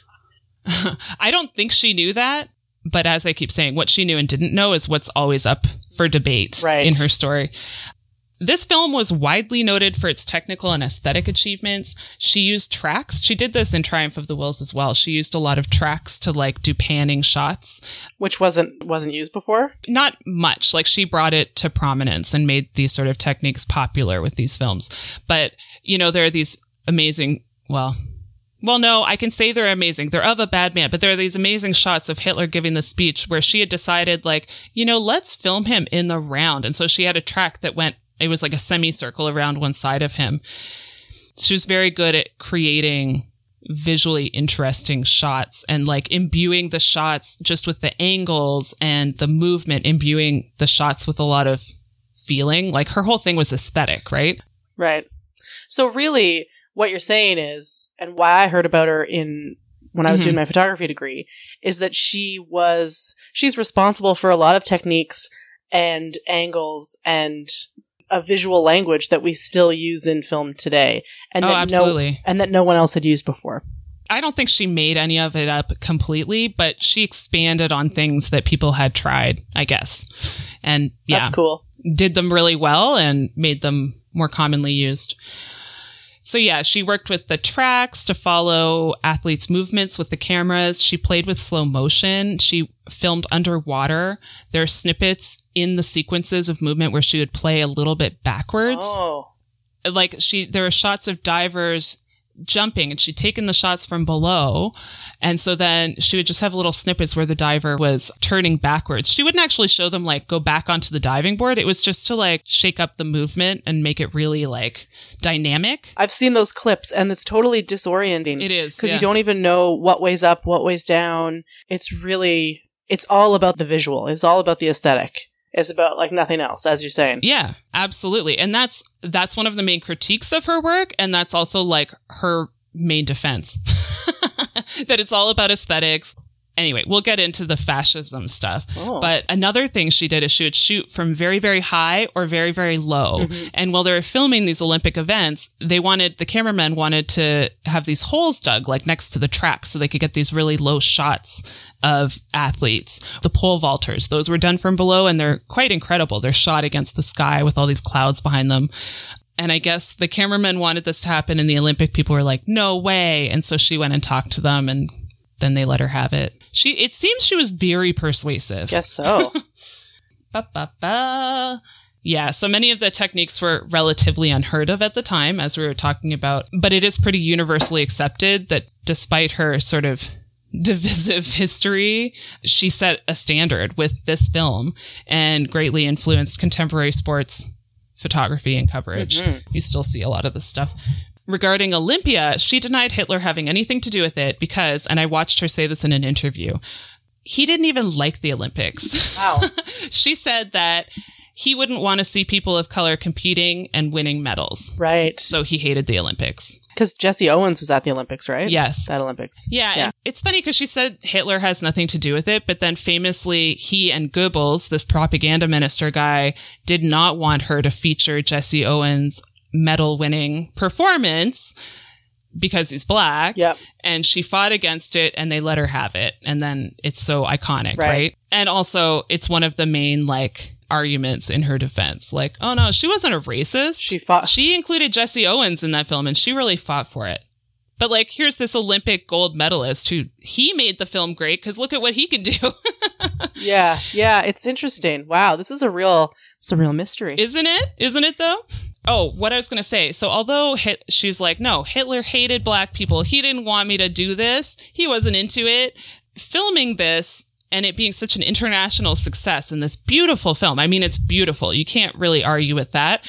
<laughs> I don't think she knew that, but as I keep saying, what she knew and didn't know is what's always up for debate Right. in her story. This film was widely noted for its technical and aesthetic achievements. She used tracks. She did this in Triumph of the Wills as well. She used a lot of tracks to like do panning shots. Which wasn't wasn't used before. Not much. Like she brought it to prominence and made these sort of techniques popular with these films. But, you know, there are these amazing, well, well, no, I can say they're amazing. They're of a bad man, but there are these amazing shots of Hitler giving the speech where she had decided, like, you know, let's film him in the round. And so she had a track that went, it was like a semicircle around one side of him. She was very good at creating visually interesting shots and like imbuing the shots just with the angles and the movement, imbuing the shots with a lot of feeling. Like her whole thing was aesthetic, right? Right. So really, what you're saying is, and why I heard about her in when I was Mhm. doing my photography degree, is that she was she's responsible for a lot of techniques and angles and a visual language that we still use in film today, and oh, that no and that no one else had used before. I don't think she made any of it up completely, but she expanded on things that people had tried, I guess. And yeah, That's cool. did them really well and made them more commonly used. So yeah, she worked with the tracks to follow athletes' movements with the cameras. She played with slow motion. She filmed underwater. There are snippets in the sequences of movement where she would play a little bit backwards. Oh. Like she, there are shots of divers jumping and she'd taken the shots from below. And so then she would just have little snippets where the diver was turning backwards. She wouldn't actually show them like go back onto the diving board. It was just to like shake up the movement and make it really like dynamic. I've seen those clips and it's totally disorienting. It is. Because yeah. you don't even know what way's up, what way's down. It's really, it's all about the visual. It's all about the aesthetic. It's about like nothing else, as you're saying. Yeah, absolutely. And that's that's one of the main critiques of her work and that's also like her main defense. <laughs> that it's all about aesthetics. Anyway, we'll get into the fascism stuff. Oh. But another thing she did is she would shoot from very, very high or very, very low. Mm-hmm. And while they were filming these Olympic events, they wanted, the cameramen wanted to have these holes dug like next to the track so they could get these really low shots of athletes. The pole vaulters, those were done from below and they're quite incredible. They're shot against the sky with all these clouds behind them. And I guess the cameramen wanted this to happen and the Olympic people were like, no way. And so she went and talked to them and then they let her have it. She, it seems she was very persuasive. Guess so. <laughs> Ba, ba, ba. Yeah, so many of the techniques were relatively unheard of at the time, as we were talking about, but it is pretty universally accepted that despite her sort of divisive history, she set a standard with this film and greatly influenced contemporary sports photography and coverage. Mm-hmm. You still see a lot of this stuff. Regarding Olympia, she denied Hitler having anything to do with it because, and I watched her say this in an interview, he didn't even like the Olympics. wow. <laughs> she said that he wouldn't want to see people of color competing and winning medals. Right. So he hated the Olympics. Because Jesse Owens was at the Olympics, right? Yes. At Olympics. Yeah, Yeah. it's funny because she said Hitler has nothing to do with it, but then famously, he and Goebbels, this propaganda minister guy, did not want her to feature Jesse Owens' medal winning performance because he's black. Yep. And she fought against it and they let her have it. And then it's so iconic, Right. right? And also, it's one of the main, like, arguments in her defense. Like, oh no, she wasn't a racist. She fought- She included Jesse Owens in that film and she really fought for it. But like, here's this Olympic gold medalist who he made the film great because look at what he can do, <laughs> Yeah. Yeah. It's interesting. Wow. This is a real, it's a real mystery. isn't it? Isn't it though? Oh, what I was going to say. So although Hit- she's like, no, Hitler hated black people. He didn't want me to do this. He wasn't into it. Filming this and it being such an international success in this beautiful film. I mean, it's beautiful. You can't really argue with that.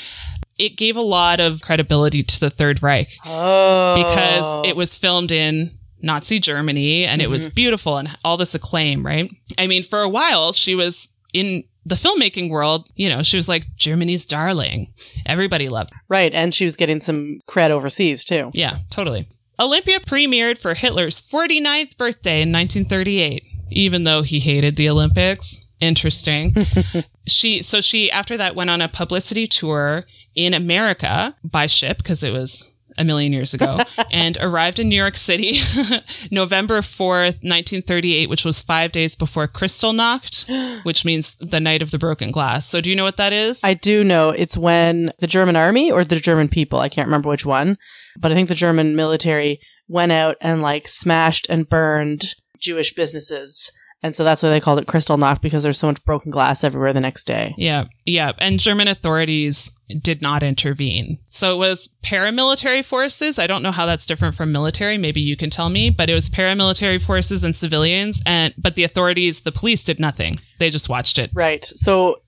It gave a lot of credibility to the Third Reich. oh. because it was filmed in Nazi Germany and it was mm-hmm. beautiful and all this acclaim, right? I mean, for a while, she was in the filmmaking world, you know, she was like Germany's darling. Everybody loved her. Right. And she was getting some cred overseas too. Yeah, totally. Olympia premiered for Hitler's 49th birthday in 1938, even though he hated the Olympics. Interesting. <laughs> she, so she, after that, went on a publicity tour in America by ship because it was a million years ago <laughs> and arrived in New York City <laughs> November 4th, 1938, which was five days before Kristallnacht, <gasps> which means the night of the broken glass. So do you know what that is? I do know it's when the German army or the German people, I can't remember which one, but I think the German military went out and like smashed and burned Jewish businesses. And so that's why they called it Kristallnacht because there's so much broken glass everywhere the next day. Yeah, yeah. And German authorities did not intervene. So it was paramilitary forces. I don't know how that's different from military. Maybe you can tell me, but it was paramilitary forces and civilians. And, but the authorities, the police did nothing. They just watched it. Right. So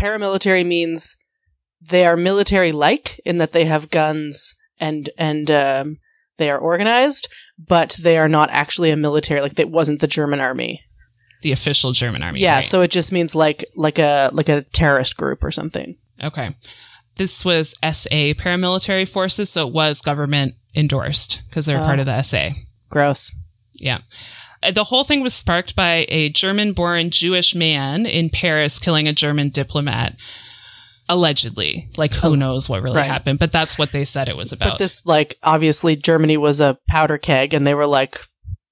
paramilitary means they are military like in that they have guns and and um, they are organized, but they are not actually a military like it wasn't the German army. The official German army. yeah, right? so it just means like like a like a terrorist group or something. Okay. This was SA paramilitary forces. So it was government endorsed because they were part Oh. of the SA. Gross. Yeah. Uh, The whole thing was sparked by a German born Jewish man in Paris killing a German diplomat. Allegedly. Like, who knows what really right. happened, but that's what they said it was about. But this like obviously Germany was a powder keg and they were like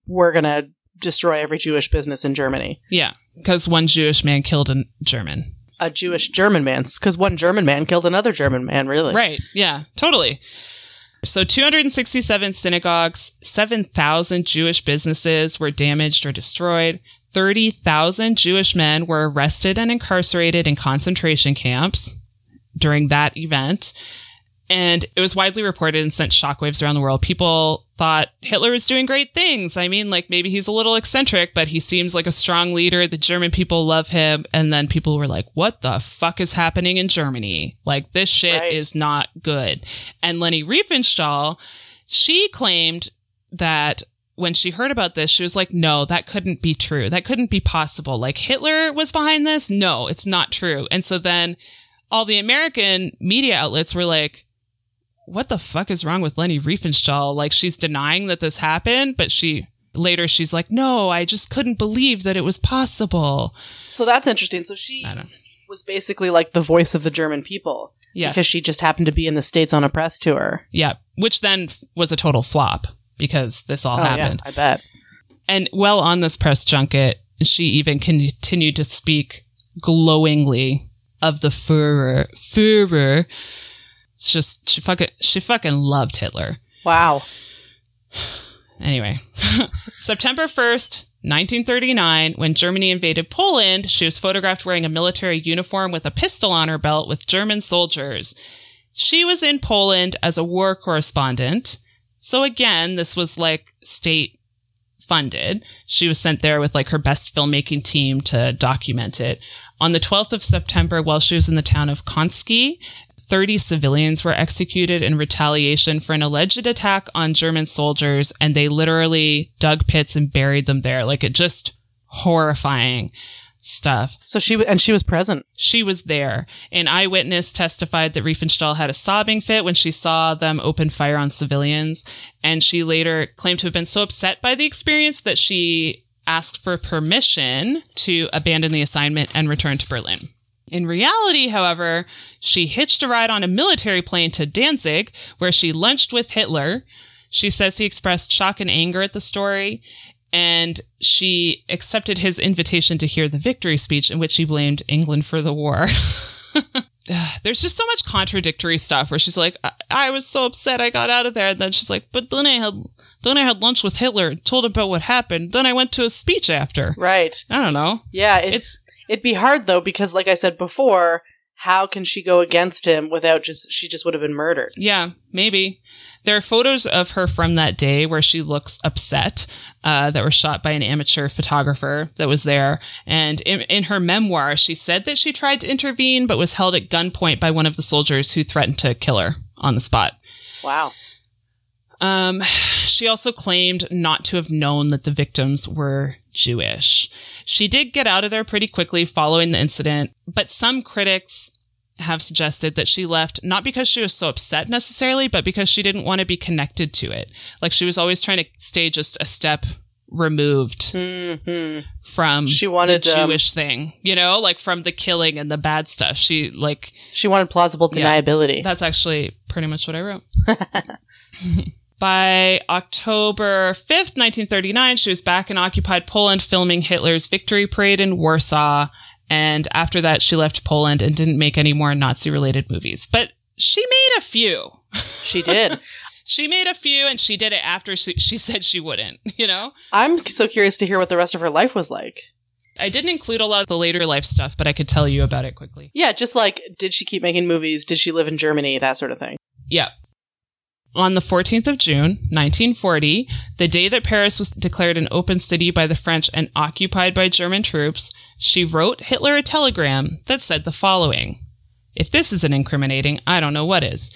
we're going to destroy every Jewish business in Germany. yeah. Because one Jewish man killed a German. a Jewish German man because one German man killed another German man. Really, Right. Yeah, totally. So 267 synagogues, 7,000 Jewish businesses were damaged or destroyed. 30,000 Jewish men were arrested and incarcerated in concentration camps during that event. And it was widely reported and sent shockwaves around the world. People thought Hitler was doing great things. I mean, like maybe he's a little eccentric, but he seems like a strong leader. The German people love him. And then people were like, what the fuck is happening in Germany? Like this shit Right. is not good. And Leni Riefenstahl, she claimed that when she heard about this, she was like, no, that couldn't be true. That couldn't be possible. Like Hitler was behind this? No, it's not true. And so then all the American media outlets were like, what the fuck is wrong with Leni Riefenstahl? Like she's denying that this happened, but she later she's like, no, I just couldn't believe that it was possible. So that's interesting. So she was basically like the voice of the German people Yes. because she just happened to be in the states on a press tour. yeah. Which then f- was a total flop because this all Oh, happened. yeah, I bet. And well, on this press junket, she even continued to speak glowingly of the Führer. Führer. Just she fucking she fucking loved Hitler. Wow. Anyway, <laughs> September 1st, 1939, when Germany invaded Poland, she was photographed wearing a military uniform with a pistol on her belt with German soldiers. She was in Poland as a war correspondent. So again, this was like state funded. She was sent there with like her best filmmaking team to document it. On the 12th of September, while she was in the town of Konski, 30 civilians were executed in retaliation for an alleged attack on German soldiers, and they literally dug pits and buried them there. Like it just horrifying stuff. So she and she was present. She was there. An eyewitness testified that Riefenstahl had a sobbing fit when she saw them open fire on civilians. And she later claimed to have been so upset by the experience that she asked for permission to abandon the assignment and return to Berlin. In reality, however, she hitched a ride on a military plane to Danzig, where she lunched with Hitler. She says he expressed shock and anger at the story, and she accepted his invitation to hear the victory speech in which he blamed England for the war. <laughs> There's just so much contradictory stuff where she's like, I-, I was so upset I got out of there. And then she's like, but then I had, then I had lunch with Hitler, told him about what happened. Then I went to a speech after. Right. I don't know. Yeah. It, It's, it'd be hard though because, like I said before, how can she go against him without just she just would have been murdered? Yeah, maybe. There are photos of her from that day where she looks upset uh, that were shot by an amateur photographer that was there. And in, in her memoir, she said that she tried to intervene but was held at gunpoint by one of the soldiers who threatened to kill her on the spot. Wow. Um, she also claimed not to have known that the victims were Jewish. She did get out of there pretty quickly following the incident, but some critics have suggested that she left not because she was so upset necessarily, but because she didn't want to be connected to it. Like she was always trying to stay just a step removed hmm from She wanted, the um, Jewish thing, you know, like from the killing and the bad stuff. She like She wanted plausible Yeah. deniability. that's actually pretty much what I wrote. <laughs> By October 5th, 1939, she was back in occupied Poland filming Hitler's victory parade in Warsaw. And after that, she left Poland and didn't make any more Nazi related movies. But she made a few. she did. <laughs> She made a few and she did it after she, she said she wouldn't, you know? I'm so curious to hear what the rest of her life was like. I didn't include a lot of the later life stuff, but I could tell you about it quickly. Yeah, just like did she keep making movies? Did she live in Germany? That sort of thing. Yeah. On the 14th of June, 1940, the day that Paris was declared an open city by the French and occupied by German troops, she wrote Hitler a telegram that said the following If this isn't incriminating, I don't know what is.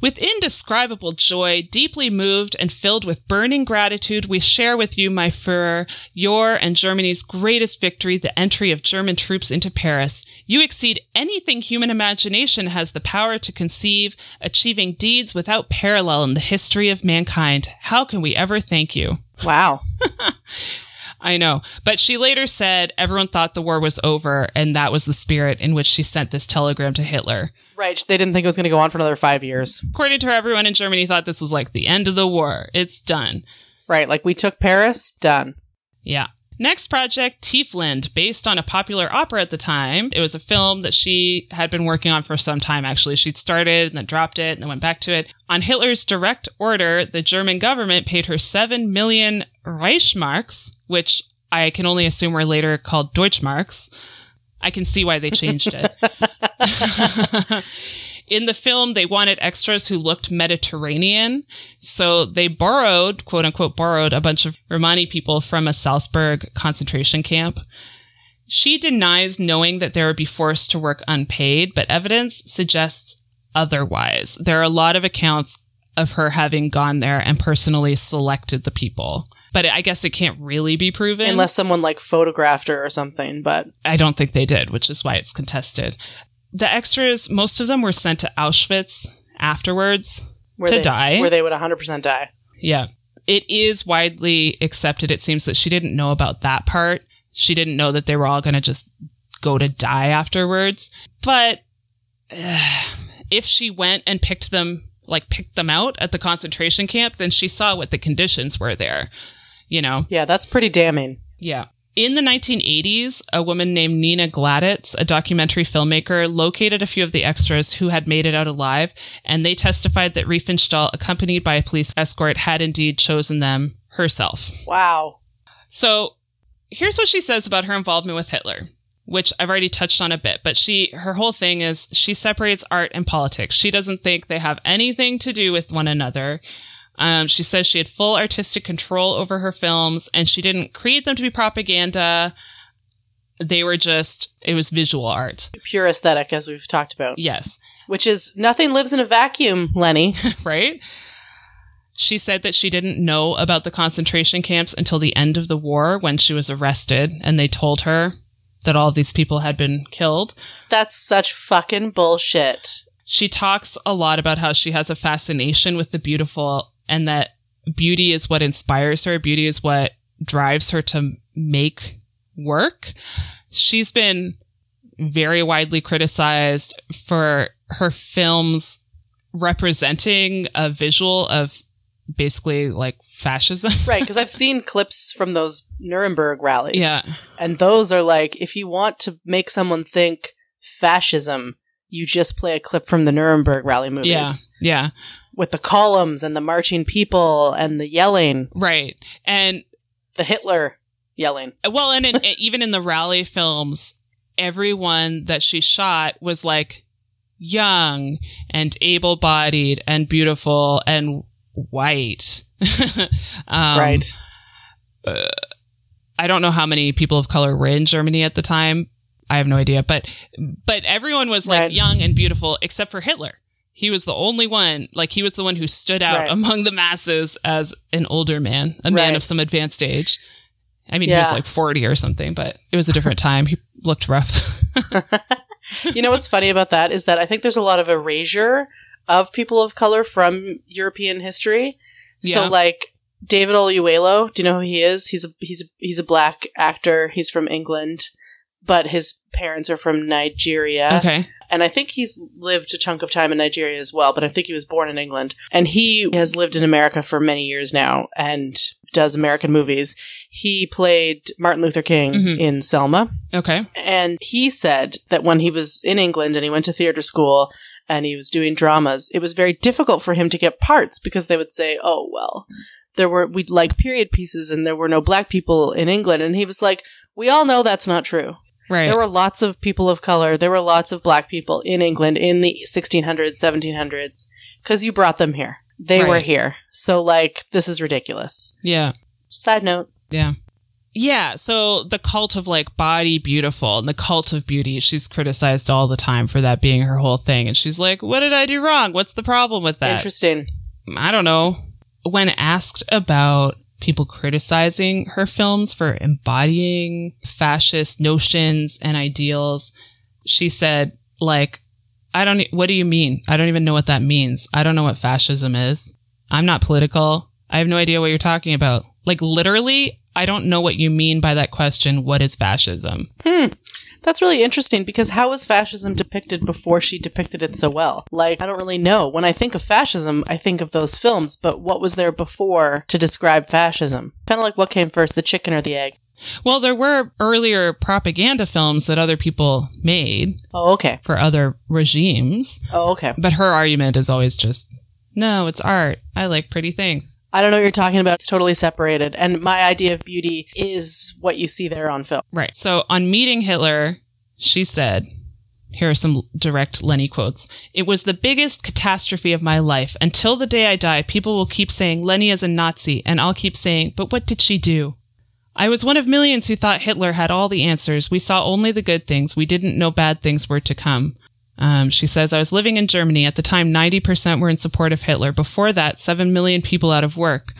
With indescribable joy, deeply moved and filled with burning gratitude, we share with you, my Führer, your and Germany's greatest victory, the entry of German troops into Paris. You exceed anything human imagination has the power to conceive, achieving deeds without parallel in the history of mankind. How can we ever thank you? Wow. <laughs> I know. But she later said everyone thought the war was over, and that was the spirit in which she sent this telegram to Hitler. Right. They didn't think it was going to go on for another five years. According to her, everyone in Germany thought this was like the end of the war. It's done. Right. Like we took Paris. Done. Yeah. Next project, Tiefland, based on a popular opera at the time. It was a film that she had been working on for some time, actually. She'd started and then dropped it and then went back to it. On Hitler's direct order, the German government paid her 7 million Reichsmarks, which I can only assume were later called Deutschmarks. I can see why they changed it. <laughs> In the film, they wanted extras who looked Mediterranean. So they borrowed, quote unquote, borrowed a bunch of Romani people from a Salzburg concentration camp. She denies knowing that they would be forced to work unpaid, but evidence suggests otherwise. There are a lot of accounts of her having gone there and personally selected the people. But I guess it can't really be proven. Unless someone like photographed her or something, but I don't think they did, which is why it's contested. The extras, most of them were sent to Auschwitz afterwards where to they, die. Where they would 100% die. Yeah. It is widely accepted, it seems, that she didn't know about that part. She didn't know that they were all going to just go to die afterwards. But uh, <sighs> if she went and picked them, like picked them out at the concentration camp, then she saw what the conditions were there. You know? Yeah, that's pretty damning. Yeah. In the 1980s, a woman named Nina Gladitz, a documentary filmmaker, located a few of the extras who had made it out alive, and they testified that Riefenstahl, accompanied by a police escort, had indeed chosen them herself. Wow. So here's what she says about her involvement with Hitler, which I've already touched on a bit, but she, her whole thing is she separates art and politics. She doesn't think they have anything to do with one another. Um, she says she had full artistic control over her films and she didn't create them to be propaganda. They were just, it was visual art. Pure aesthetic, as we've talked about. Yes. Which is nothing lives in a vacuum, Leni. <laughs> right? She said that she didn't know about the concentration camps until the end of the war when she was arrested and they told her that all of these people had been killed. That's such fucking bullshit. She talks a lot about how she has a fascination with the beautiful and that beauty is what inspires her. Beauty is what drives her to make work. She's been very widely criticized for her films representing a visual of basically like fascism. <laughs> right, because I've seen clips from those Nuremberg rallies. Yeah. And those are like, if you want to make someone think fascism, you just play a clip from the Nuremberg rally movies. Yeah. Yeah. With the columns and the marching people and the yelling, Right. And the Hitler yelling. well, and in, <laughs> even in the rally films, everyone that she shot was like young and able bodied and beautiful and white. <laughs> um, right. I don't know how many people of color were in Germany at the time. I have no idea, but but everyone was like Right. young and beautiful except for Hitler. He was the only one, like he was the one who stood out Right. among the masses as an older man, a man of some advanced age. I mean, he was like 40 or something, but it was a different time. He looked rough. <laughs> You know what's funny about that is that I think there's a lot of erasure of people of color from European history. Yeah. So like David Oyelowo, do you know who he is? He's a he's a he's a black actor. He's from England, but his parents are from Nigeria. okay. And I think he's lived a chunk of time in Nigeria as well, but I think he was born in England. And he has lived in America for many years now and does American movies. He played Martin Luther King Mhm. in Selma. Okay. And he said that when he was in England and he went to theater school and he was doing dramas, it was very difficult for him to get parts because they would say, oh, well, there were, we'd like period pieces and there were no black people in England. And he was like, we all know that's not true. Right. There were lots of people of color. There were lots of black people in England in the 1600s, 1700s, because you brought them here. They were here. So, like, this is ridiculous. yeah. Side note. Yeah. Yeah, so the cult of like body beautiful and the cult of beauty, she's criticized all the time for that being her whole thing. And she's like, what did I do wrong? What's the problem with that? Interesting. I don't know. When asked about people criticizing her films for embodying fascist notions and ideals, she said, like, I don't, what do you mean? I don't even know what that means. I don't know what fascism is. I'm not political. I have no idea what you're talking about. Like, literally, I don't know what you mean by that question. What is fascism? Hmm. That's really interesting because how was fascism depicted before she depicted it so well? Like, I don't really know. When I think of fascism, I think of those films, but what was there before to describe fascism? Kind of like what came first, the chicken or the egg? Well, there were earlier propaganda films that other people made Oh, okay. for other regimes, Oh, okay. but her argument is always just, no, it's art. I like pretty things. I don't know what you're talking about. It's totally separated. And my idea of beauty is what you see there on film. Right. So on meeting Hitler, she said, here are some direct Leni quotes. It was the biggest catastrophe of my life. Until the day I die, people will keep saying Leni is a Nazi, and I'll keep saying, but what did she do? I was one of millions who thought Hitler had all the answers. We saw only the good things. We didn't know bad things were to come. Um, she says, I was living in Germany. At the time, 90% were in support of Hitler. Before that, 7 million people out of work.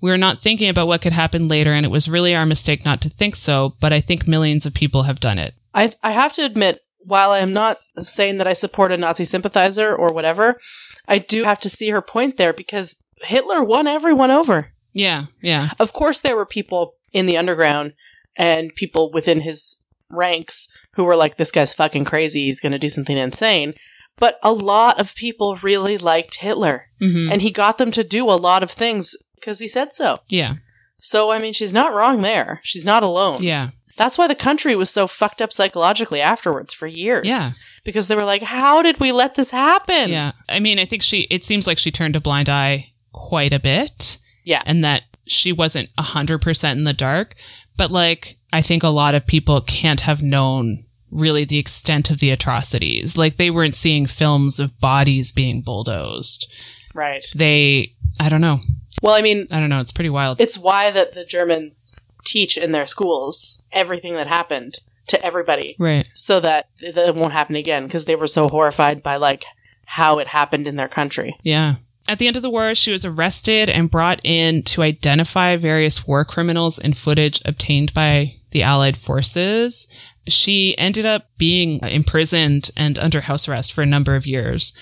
We were not thinking about what could happen later, and it was really our mistake not to think so, but I think millions of people have done it. I, I have to admit, while I am not saying that I support a Nazi sympathizer or whatever, I do have to see her point there because Hitler won everyone over. Yeah, yeah. Of course, there were people in the underground and people within his ranks who were like, this guy's fucking crazy. He's going to do something insane. But a lot of people really liked Hitler hmm and he got them to do a lot of things because he said so. Yeah, So, I mean, she's not wrong there. She's not alone. yeah, That's why the country was so fucked up psychologically afterwards for years. yeah, Because they were like, how did we let this happen? yeah. I mean, I think she, it seems like she turned a blind eye quite a bit. Yeah. And that she wasn't 100% in the dark. But like, I think a lot of people can't have known really the extent of the atrocities. Like, they weren't seeing films of bodies being bulldozed. Right. They, I don't know. Well, I mean, I don't know. It's pretty wild. it's why that the Germans teach in their schools everything that happened to everybody right. so that it it won't happen again because they were so horrified by like how it happened in their country. Yeah. At the end of the war, she was arrested and brought in to identify various war criminals in footage obtained by the Allied forces. She ended up being imprisoned and under house arrest for a number of years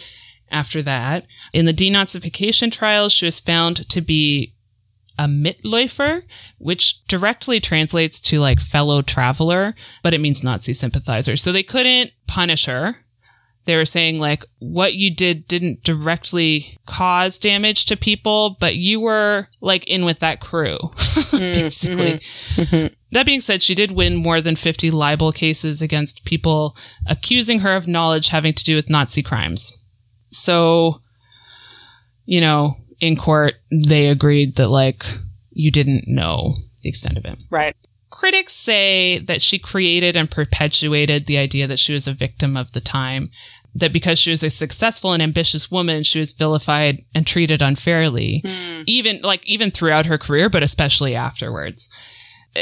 after that. In the denazification trials, she was found to be a Mitläufer, which directly translates to like fellow traveler, but it means Nazi sympathizer. So they couldn't punish her they were saying like what you did didn't directly cause damage to people, but you were like in with that crew, <laughs> basically. Mm-hmm. Mm-hmm. That being said, she did win more than 50 libel cases against people accusing her of knowledge having to do with Nazi crimes. So, you know, in court, they agreed that like you didn't know the extent of it. Right. Critics say that she created and perpetuated the idea that she was a victim of the time, that because she was a successful and ambitious woman, she was vilified and treated unfairly, hmm. even like even throughout her career, but especially afterwards. Uh,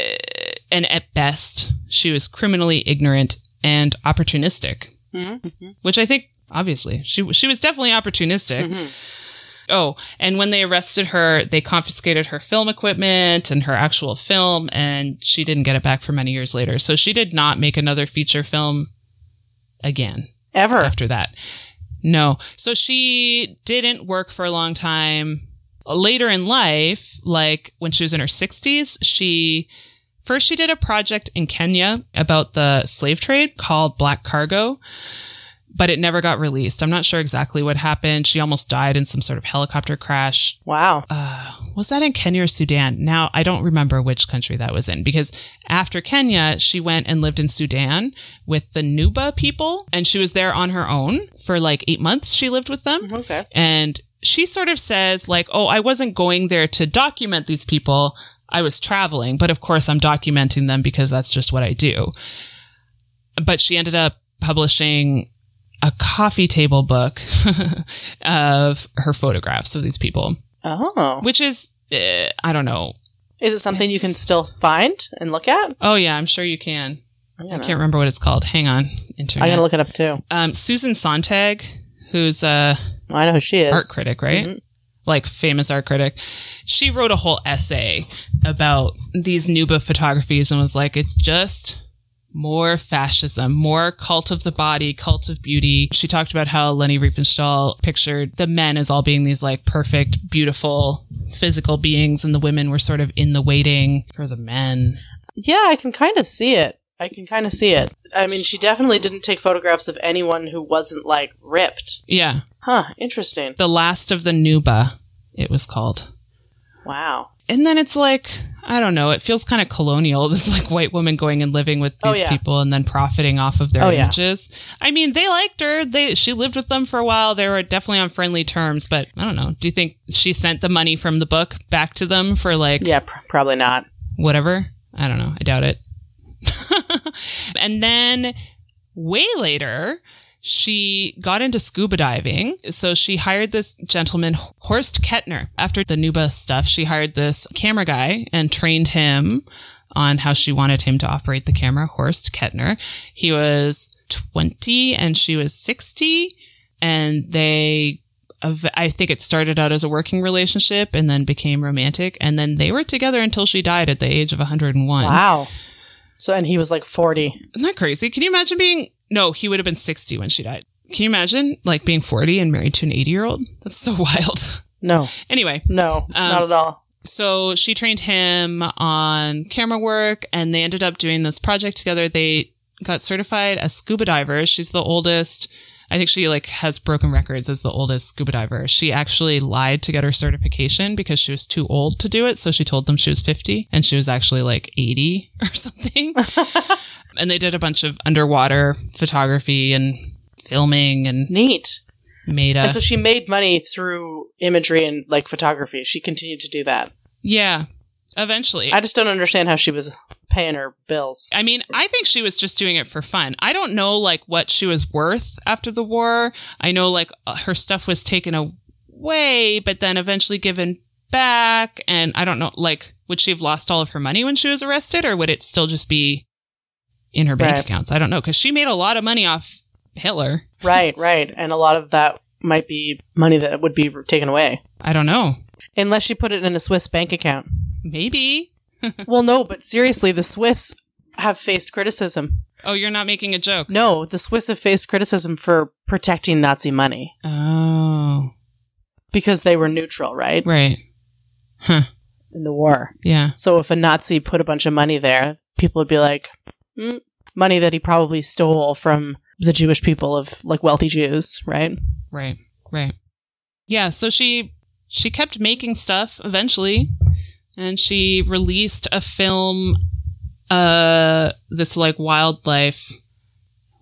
and at best, she was criminally ignorant and opportunistic, hmm. Hmm. which I think obviously she she was definitely opportunistic. Oh, and when they arrested her, they confiscated her film equipment and her actual film, and she didn't get it back for many years later. So she did not make another feature film again Ever. after that. No. So she didn't work for a long time. Later in life, like when she was in her 60s, she first she did a project in Kenya about the slave trade called Black Cargo, but it never got released. I'm not sure exactly what happened. She almost died in some sort of helicopter crash Wow. uh, was that in Kenya or Sudan? Now I don't remember which country that was in because after Kenya, she went and lived in Sudan with the Nuba people, and she was there on her own for like eight months. She lived with them, Okay. and she sort of says like, "Oh, I wasn't going there to document these people. I was traveling, but of course I'm documenting them because that's just what I do." But she ended up publishing a coffee table book <laughs> of her photographs of these people Oh. which is uh, I don't know. Is it something you can still find and look at? Oh yeah, I'm sure you can. I'm I can't remember what it's called. Hang on, internet. I'm gonna look it up too. um, Susan Sontag, who's a I know who she is. art critic, right? Mhm. Like famous art critic. She wrote a whole essay about these Nuba photographies and was like, it's just more fascism, more cult of the body, cult of beauty. She talked about how Leni Riefenstahl pictured the men as all being these like perfect, beautiful, physical beings, and the women were sort of in the waiting for the men. Yeah, I can kind of see it. I can kind of see it. I mean, she definitely didn't take photographs of anyone who wasn't like ripped. Yeah. Huh. Interesting. The Last of the Nuba, it was called. Wow. And then it's like, I don't know. It feels kind of colonial. <laughs> This like white woman going and living with Oh, these yeah. people and then profiting off of their Oh, yeah. I mean, they liked her. They she lived with them for a while. They were definitely on friendly terms. But I don't know. Do you think she sent the money from the book back to them for like Yeah, pr- probably not. whatever? I don't know. I doubt it. <laughs> and then way later, she got into scuba diving. So she hired this gentleman, Horst Kettner. After the Nuba stuff, she hired this camera guy and trained him on how she wanted him to operate the camera, Horst Kettner. He was 20 and she was 60 and they, I think it started out as a working relationship and then became romantic and then they were together until she died at the age of 101. Wow. So, and he was like 40. Isn't that crazy? Can you imagine being no, he would have been 60 when she died. Can you imagine like being 40 and married to an 80 year old? That's so <laughs> wild. No, anyway, no, um, not at all. so she trained him on camera work and they ended up doing this project together. They got certified as scuba divers. She's the oldest. I think she like has broken records as the oldest scuba diver. She actually lied to get her certification because she was too old to do it. So she told them she was 50 and she was actually like 80 or <laughs> something. <laughs> and they did a bunch of underwater photography and filming and Neat. made a And so she made money through imagery and like photography. She continued to do that. yeah, eventually. I just don't understand how she was paying her bills. I mean, I think she was just doing it for fun. I don't know like what she was worth after the war. I know like uh, her stuff was taken away, but then eventually given back. And I don't know, like, would she have lost all of her money when she was arrested or would it still just be in her bank Right. accounts? I don't know. Cause she made a lot of money off Hitler. <laughs> right, right. And a lot of that might be money that would be taken away. I don't know. Unless she put it in a Swiss bank account. Maybe. <laughs> well, no, but seriously, the Swiss have faced criticism. Oh, you're not making a joke. No, the Swiss have faced criticism for protecting Nazi money Oh, because they were neutral, right? right. Huh. In the war. Yeah. So if a Nazi put a bunch of money there, people would be like, "Hmm, money that he probably stole from the Jewish people of like wealthy Jews, right? Right. Right. Yeah, so she she kept making stuff eventually and she released a film uh this like wildlife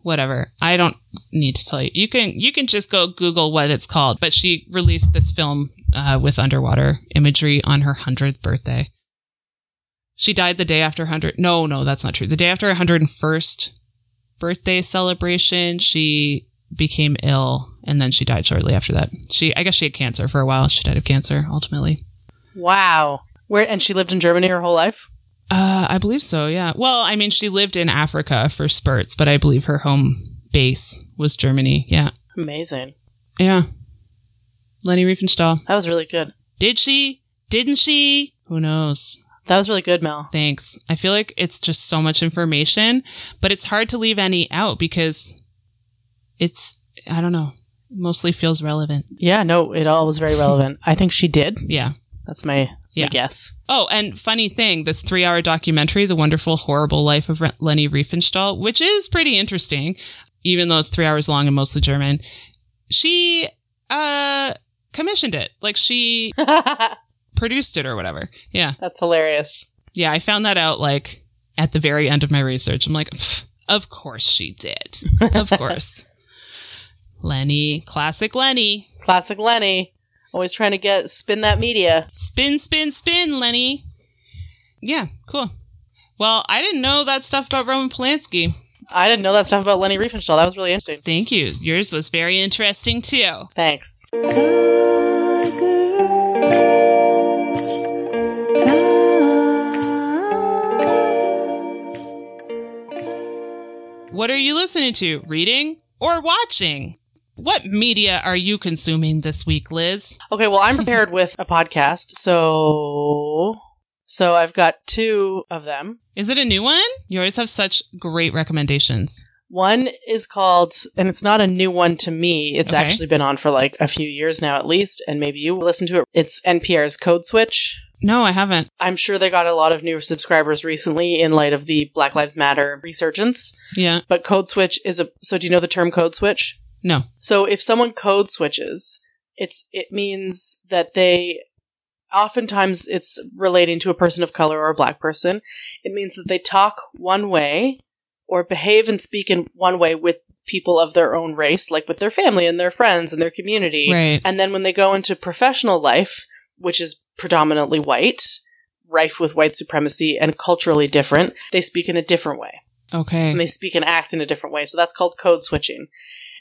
whatever. I don't need to tell you. You can you can just go google what it's called, but she released this film uh with underwater imagery on her 100th birthday. She died the day after 100 No, no, that's not true. The day after her 101st birthday celebration, she became ill and then she died shortly after that. She I guess she had cancer for a while. She died of cancer ultimately. Wow. Where and she lived in Germany her whole life? Uh I believe so, yeah. Well, I mean she lived in Africa for spurts, but I believe her home base was Germany. Yeah. Amazing. Yeah. Leni Riefenstahl. That was really good. Did she? Didn't she? Who knows? That was really good, Mel. Thanks. I feel like it's just so much information, but it's hard to leave any out because it's I don't know. Mostly feels relevant. Yeah, no, it all was very relevant. I think she did. Yeah. That's my that's Yeah. my guess. Oh, and funny thing, this three hour documentary, The Wonderful, Horrible Life of Re- Leni Riefenstahl, which is pretty interesting, even though it's three hours long and mostly German, she, uh, commissioned it. Like she <laughs> produced it or whatever. Yeah. That's hilarious. Yeah. I found that out like at the very end of my research. I'm like, of course she did. Of <laughs> course. Leni, classic Leni. Classic Leni. Always trying to get spin that media. Spin, spin, spin, Leni. Yeah, cool. Well, I didn't know that stuff about Roman Polanski. I didn't know that stuff about Leni Riefenstahl. That was really interesting. Thank you. Yours was very interesting too. Thanks. What are you listening to? Reading or watching? What media are you consuming this week, Liz? Okay, well, I'm prepared with a podcast, so so I've got two of them. Is it a new one? You always have such great recommendations. One is called, and it's not a new one to me. It's Okay. actually been on for like a few years now, at least, and maybe you listen to it. It's NPR's Code Switch. No, I haven't. I'm sure they got a lot of new subscribers recently in light of the Black Lives Matter resurgence. Yeah. But Code Switch is a. So, do you know the term Code Switch? No. So if someone code switches, it's it means that they oftentimes it's relating to a person of color or a black person. It means that they talk one way or behave and speak in one way with people of their own race, like with their family and their friends and their community. Right. And then when they go into professional life, which is predominantly white, rife with white supremacy and culturally different, they speak in a different way. Okay. And they speak and act in a different way. So that's called code switching.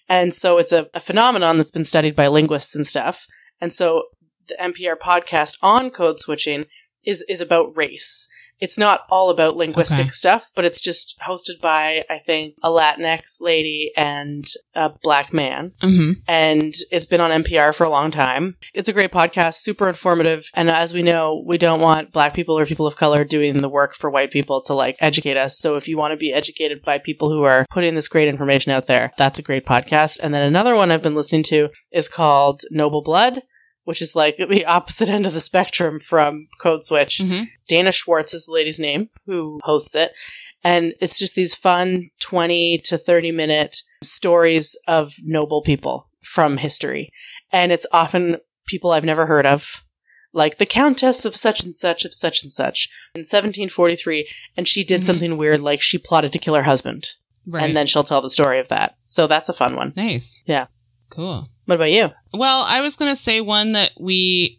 And so it's a, a phenomenon that's been studied by linguists and stuff. And so the NPR podcast on code switching is, is about race. It's not all about linguistic Okay. stuff, but it's just hosted by, I think, a Latinx lady and a black man hmm and it's been on NPR for a long time. It's a great podcast, super informative. And as we know, we don't want black people or people of color doing the work for white people to like educate us. So if you want to be educated by people who are putting this great information out there, that's a great podcast. And then another one I've been listening to is called Noble Blood. Which is like the opposite <laughs> end of the spectrum from Code Switch. hmm Dana Schwartz is the lady's name who hosts it. And it's just these fun 20 to 30 minute stories of noble people from history. And it's often people I've never heard of, like the Countess of such and such of such and such in 1743. And she did Mhm. something weird, like she plotted to kill her husband. Right. And then she'll tell the story of that. So that's a fun one. nice. Yeah. Cool. What about you? Well, I was going to say one that we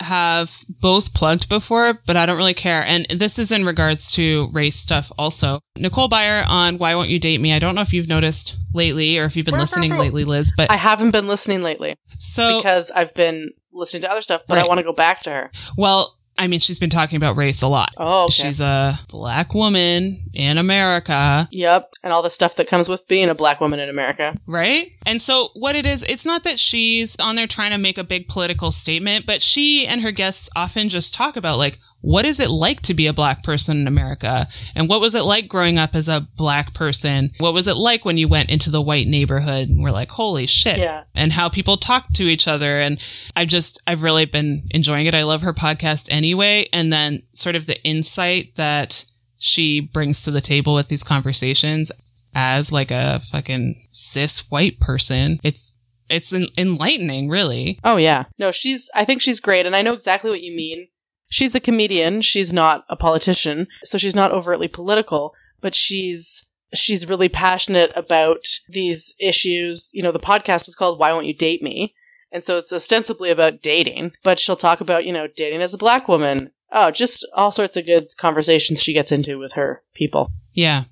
have both plugged before, but I don't really care. And this is in regards to race stuff also. Nicole Byer on Why Won't You Date Me? I don't know if you've noticed lately or if you've been listening lately, Liz, but I haven't been listening lately so, because I've been listening to other stuff, but I want to go back to her. well, I mean, she's been talking about race a lot. Oh, okay. She's a black woman in America, Yep. And all the stuff that comes with being a black woman in America. right? And so, what it is, it's not that she's on there trying to make a big political statement, but she and her guests often just talk about, like, what is it like to be a black person in America? And what was it like growing up as a black person? What was it like when you went into the white neighborhood and were like, holy shit? Yeah. And how people talk to each other. And I've just, I've really been enjoying it. I love her podcast anyway. And then sort of the insight that she brings to the table with these conversations as like a fucking cis white person. It's, it's en- enlightening, really. Oh, yeah. No, she's, I think she's great. And I know exactly what you mean. She's a comedian. She's not a politician. So she's not overtly political, but she's, she's really passionate about these issues. You know, the podcast is called Why Won't You Date Me? And so it's ostensibly about dating, but she'll talk about, you know, dating as a black woman. Oh, just all sorts of good conversations she gets into with her people. Yeah.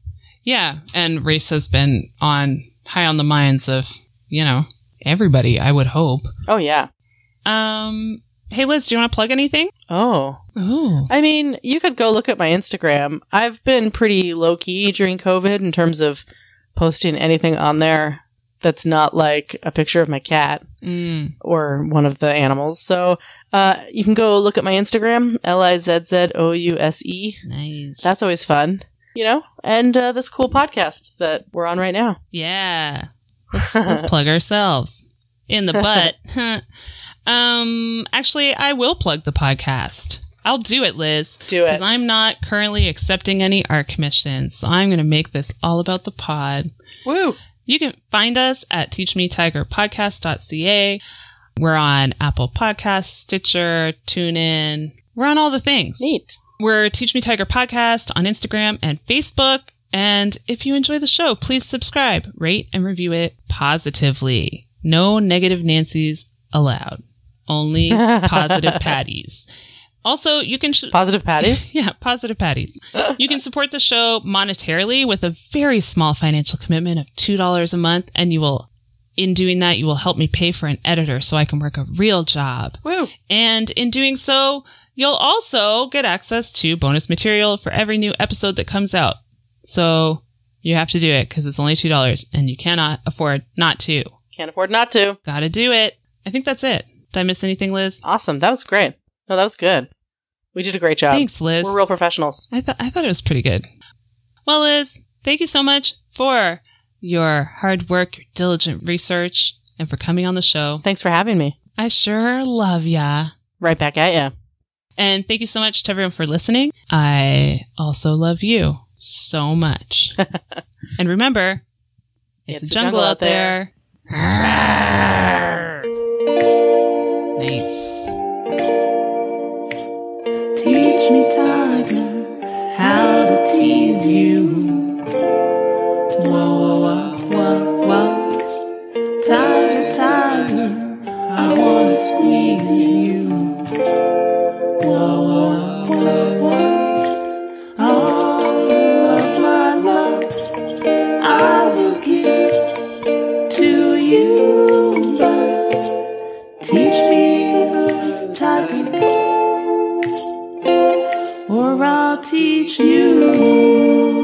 Yeah. And race has been on high on the minds of, you know, everybody, I would hope. Oh, yeah. Um, hey Liz, do you want to plug anything? Oh, Oh. I mean, you could go look at my Instagram. I've been pretty low key during COVID in terms of posting anything on there that's not like a picture of my cat Mm. or one of the animals. So uh, you can go look at my Instagram, L I Z Z O U S E. Nice. That's always fun, you know? And uh, this cool podcast that we're on right now. yeah. <laughs> Let's, let's plug ourselves in the butt. <laughs> um, actually, I will plug the podcast. I'll do it, Liz. Do it. Because I'm not currently accepting any art commissions. So I'm going to make this all about the pod. Woo! You can find us at teachmetigerpodcast.ca. We're on Apple Podcasts, Stitcher, TuneIn. We're on all the things. Neat. We're Teach Me Tiger Podcast on Instagram and Facebook. And if you enjoy the show, please subscribe, rate, and review it positively. No negative Nancy's allowed. Only <laughs> positive patties. Also, you can sh- Positive patties. <laughs> yeah, positive patties. You can support the show monetarily with a very small financial commitment of $2 a month. And you will, in doing that, you will help me pay for an editor so I can work a real job. Woo! And in doing so, you'll also get access to bonus material for every new episode that comes out. So you have to do it because it's only $2 and you cannot afford not to. Can't afford not to. Gotta do it. I think that's it. Did I miss anything, Liz? Awesome. That was great. No, that was good. We did a great job. Thanks, Liz. We're real professionals. I thought I thought it was pretty good. Well, Liz, thank you so much for your hard work, your diligent research, and for coming on the show. Thanks for having me. I sure love ya. Right back at ya. And thank you so much to everyone for listening. I also love you so much. <laughs> and remember, it's, a jungle, out there. Nice. Teach me, tiger, how to tease you. Whoa, whoa, whoa, whoa, whoa. Tiger, tiger, I wanna squeeze you. Whoa, whoa, whoa, whoa. Teach you.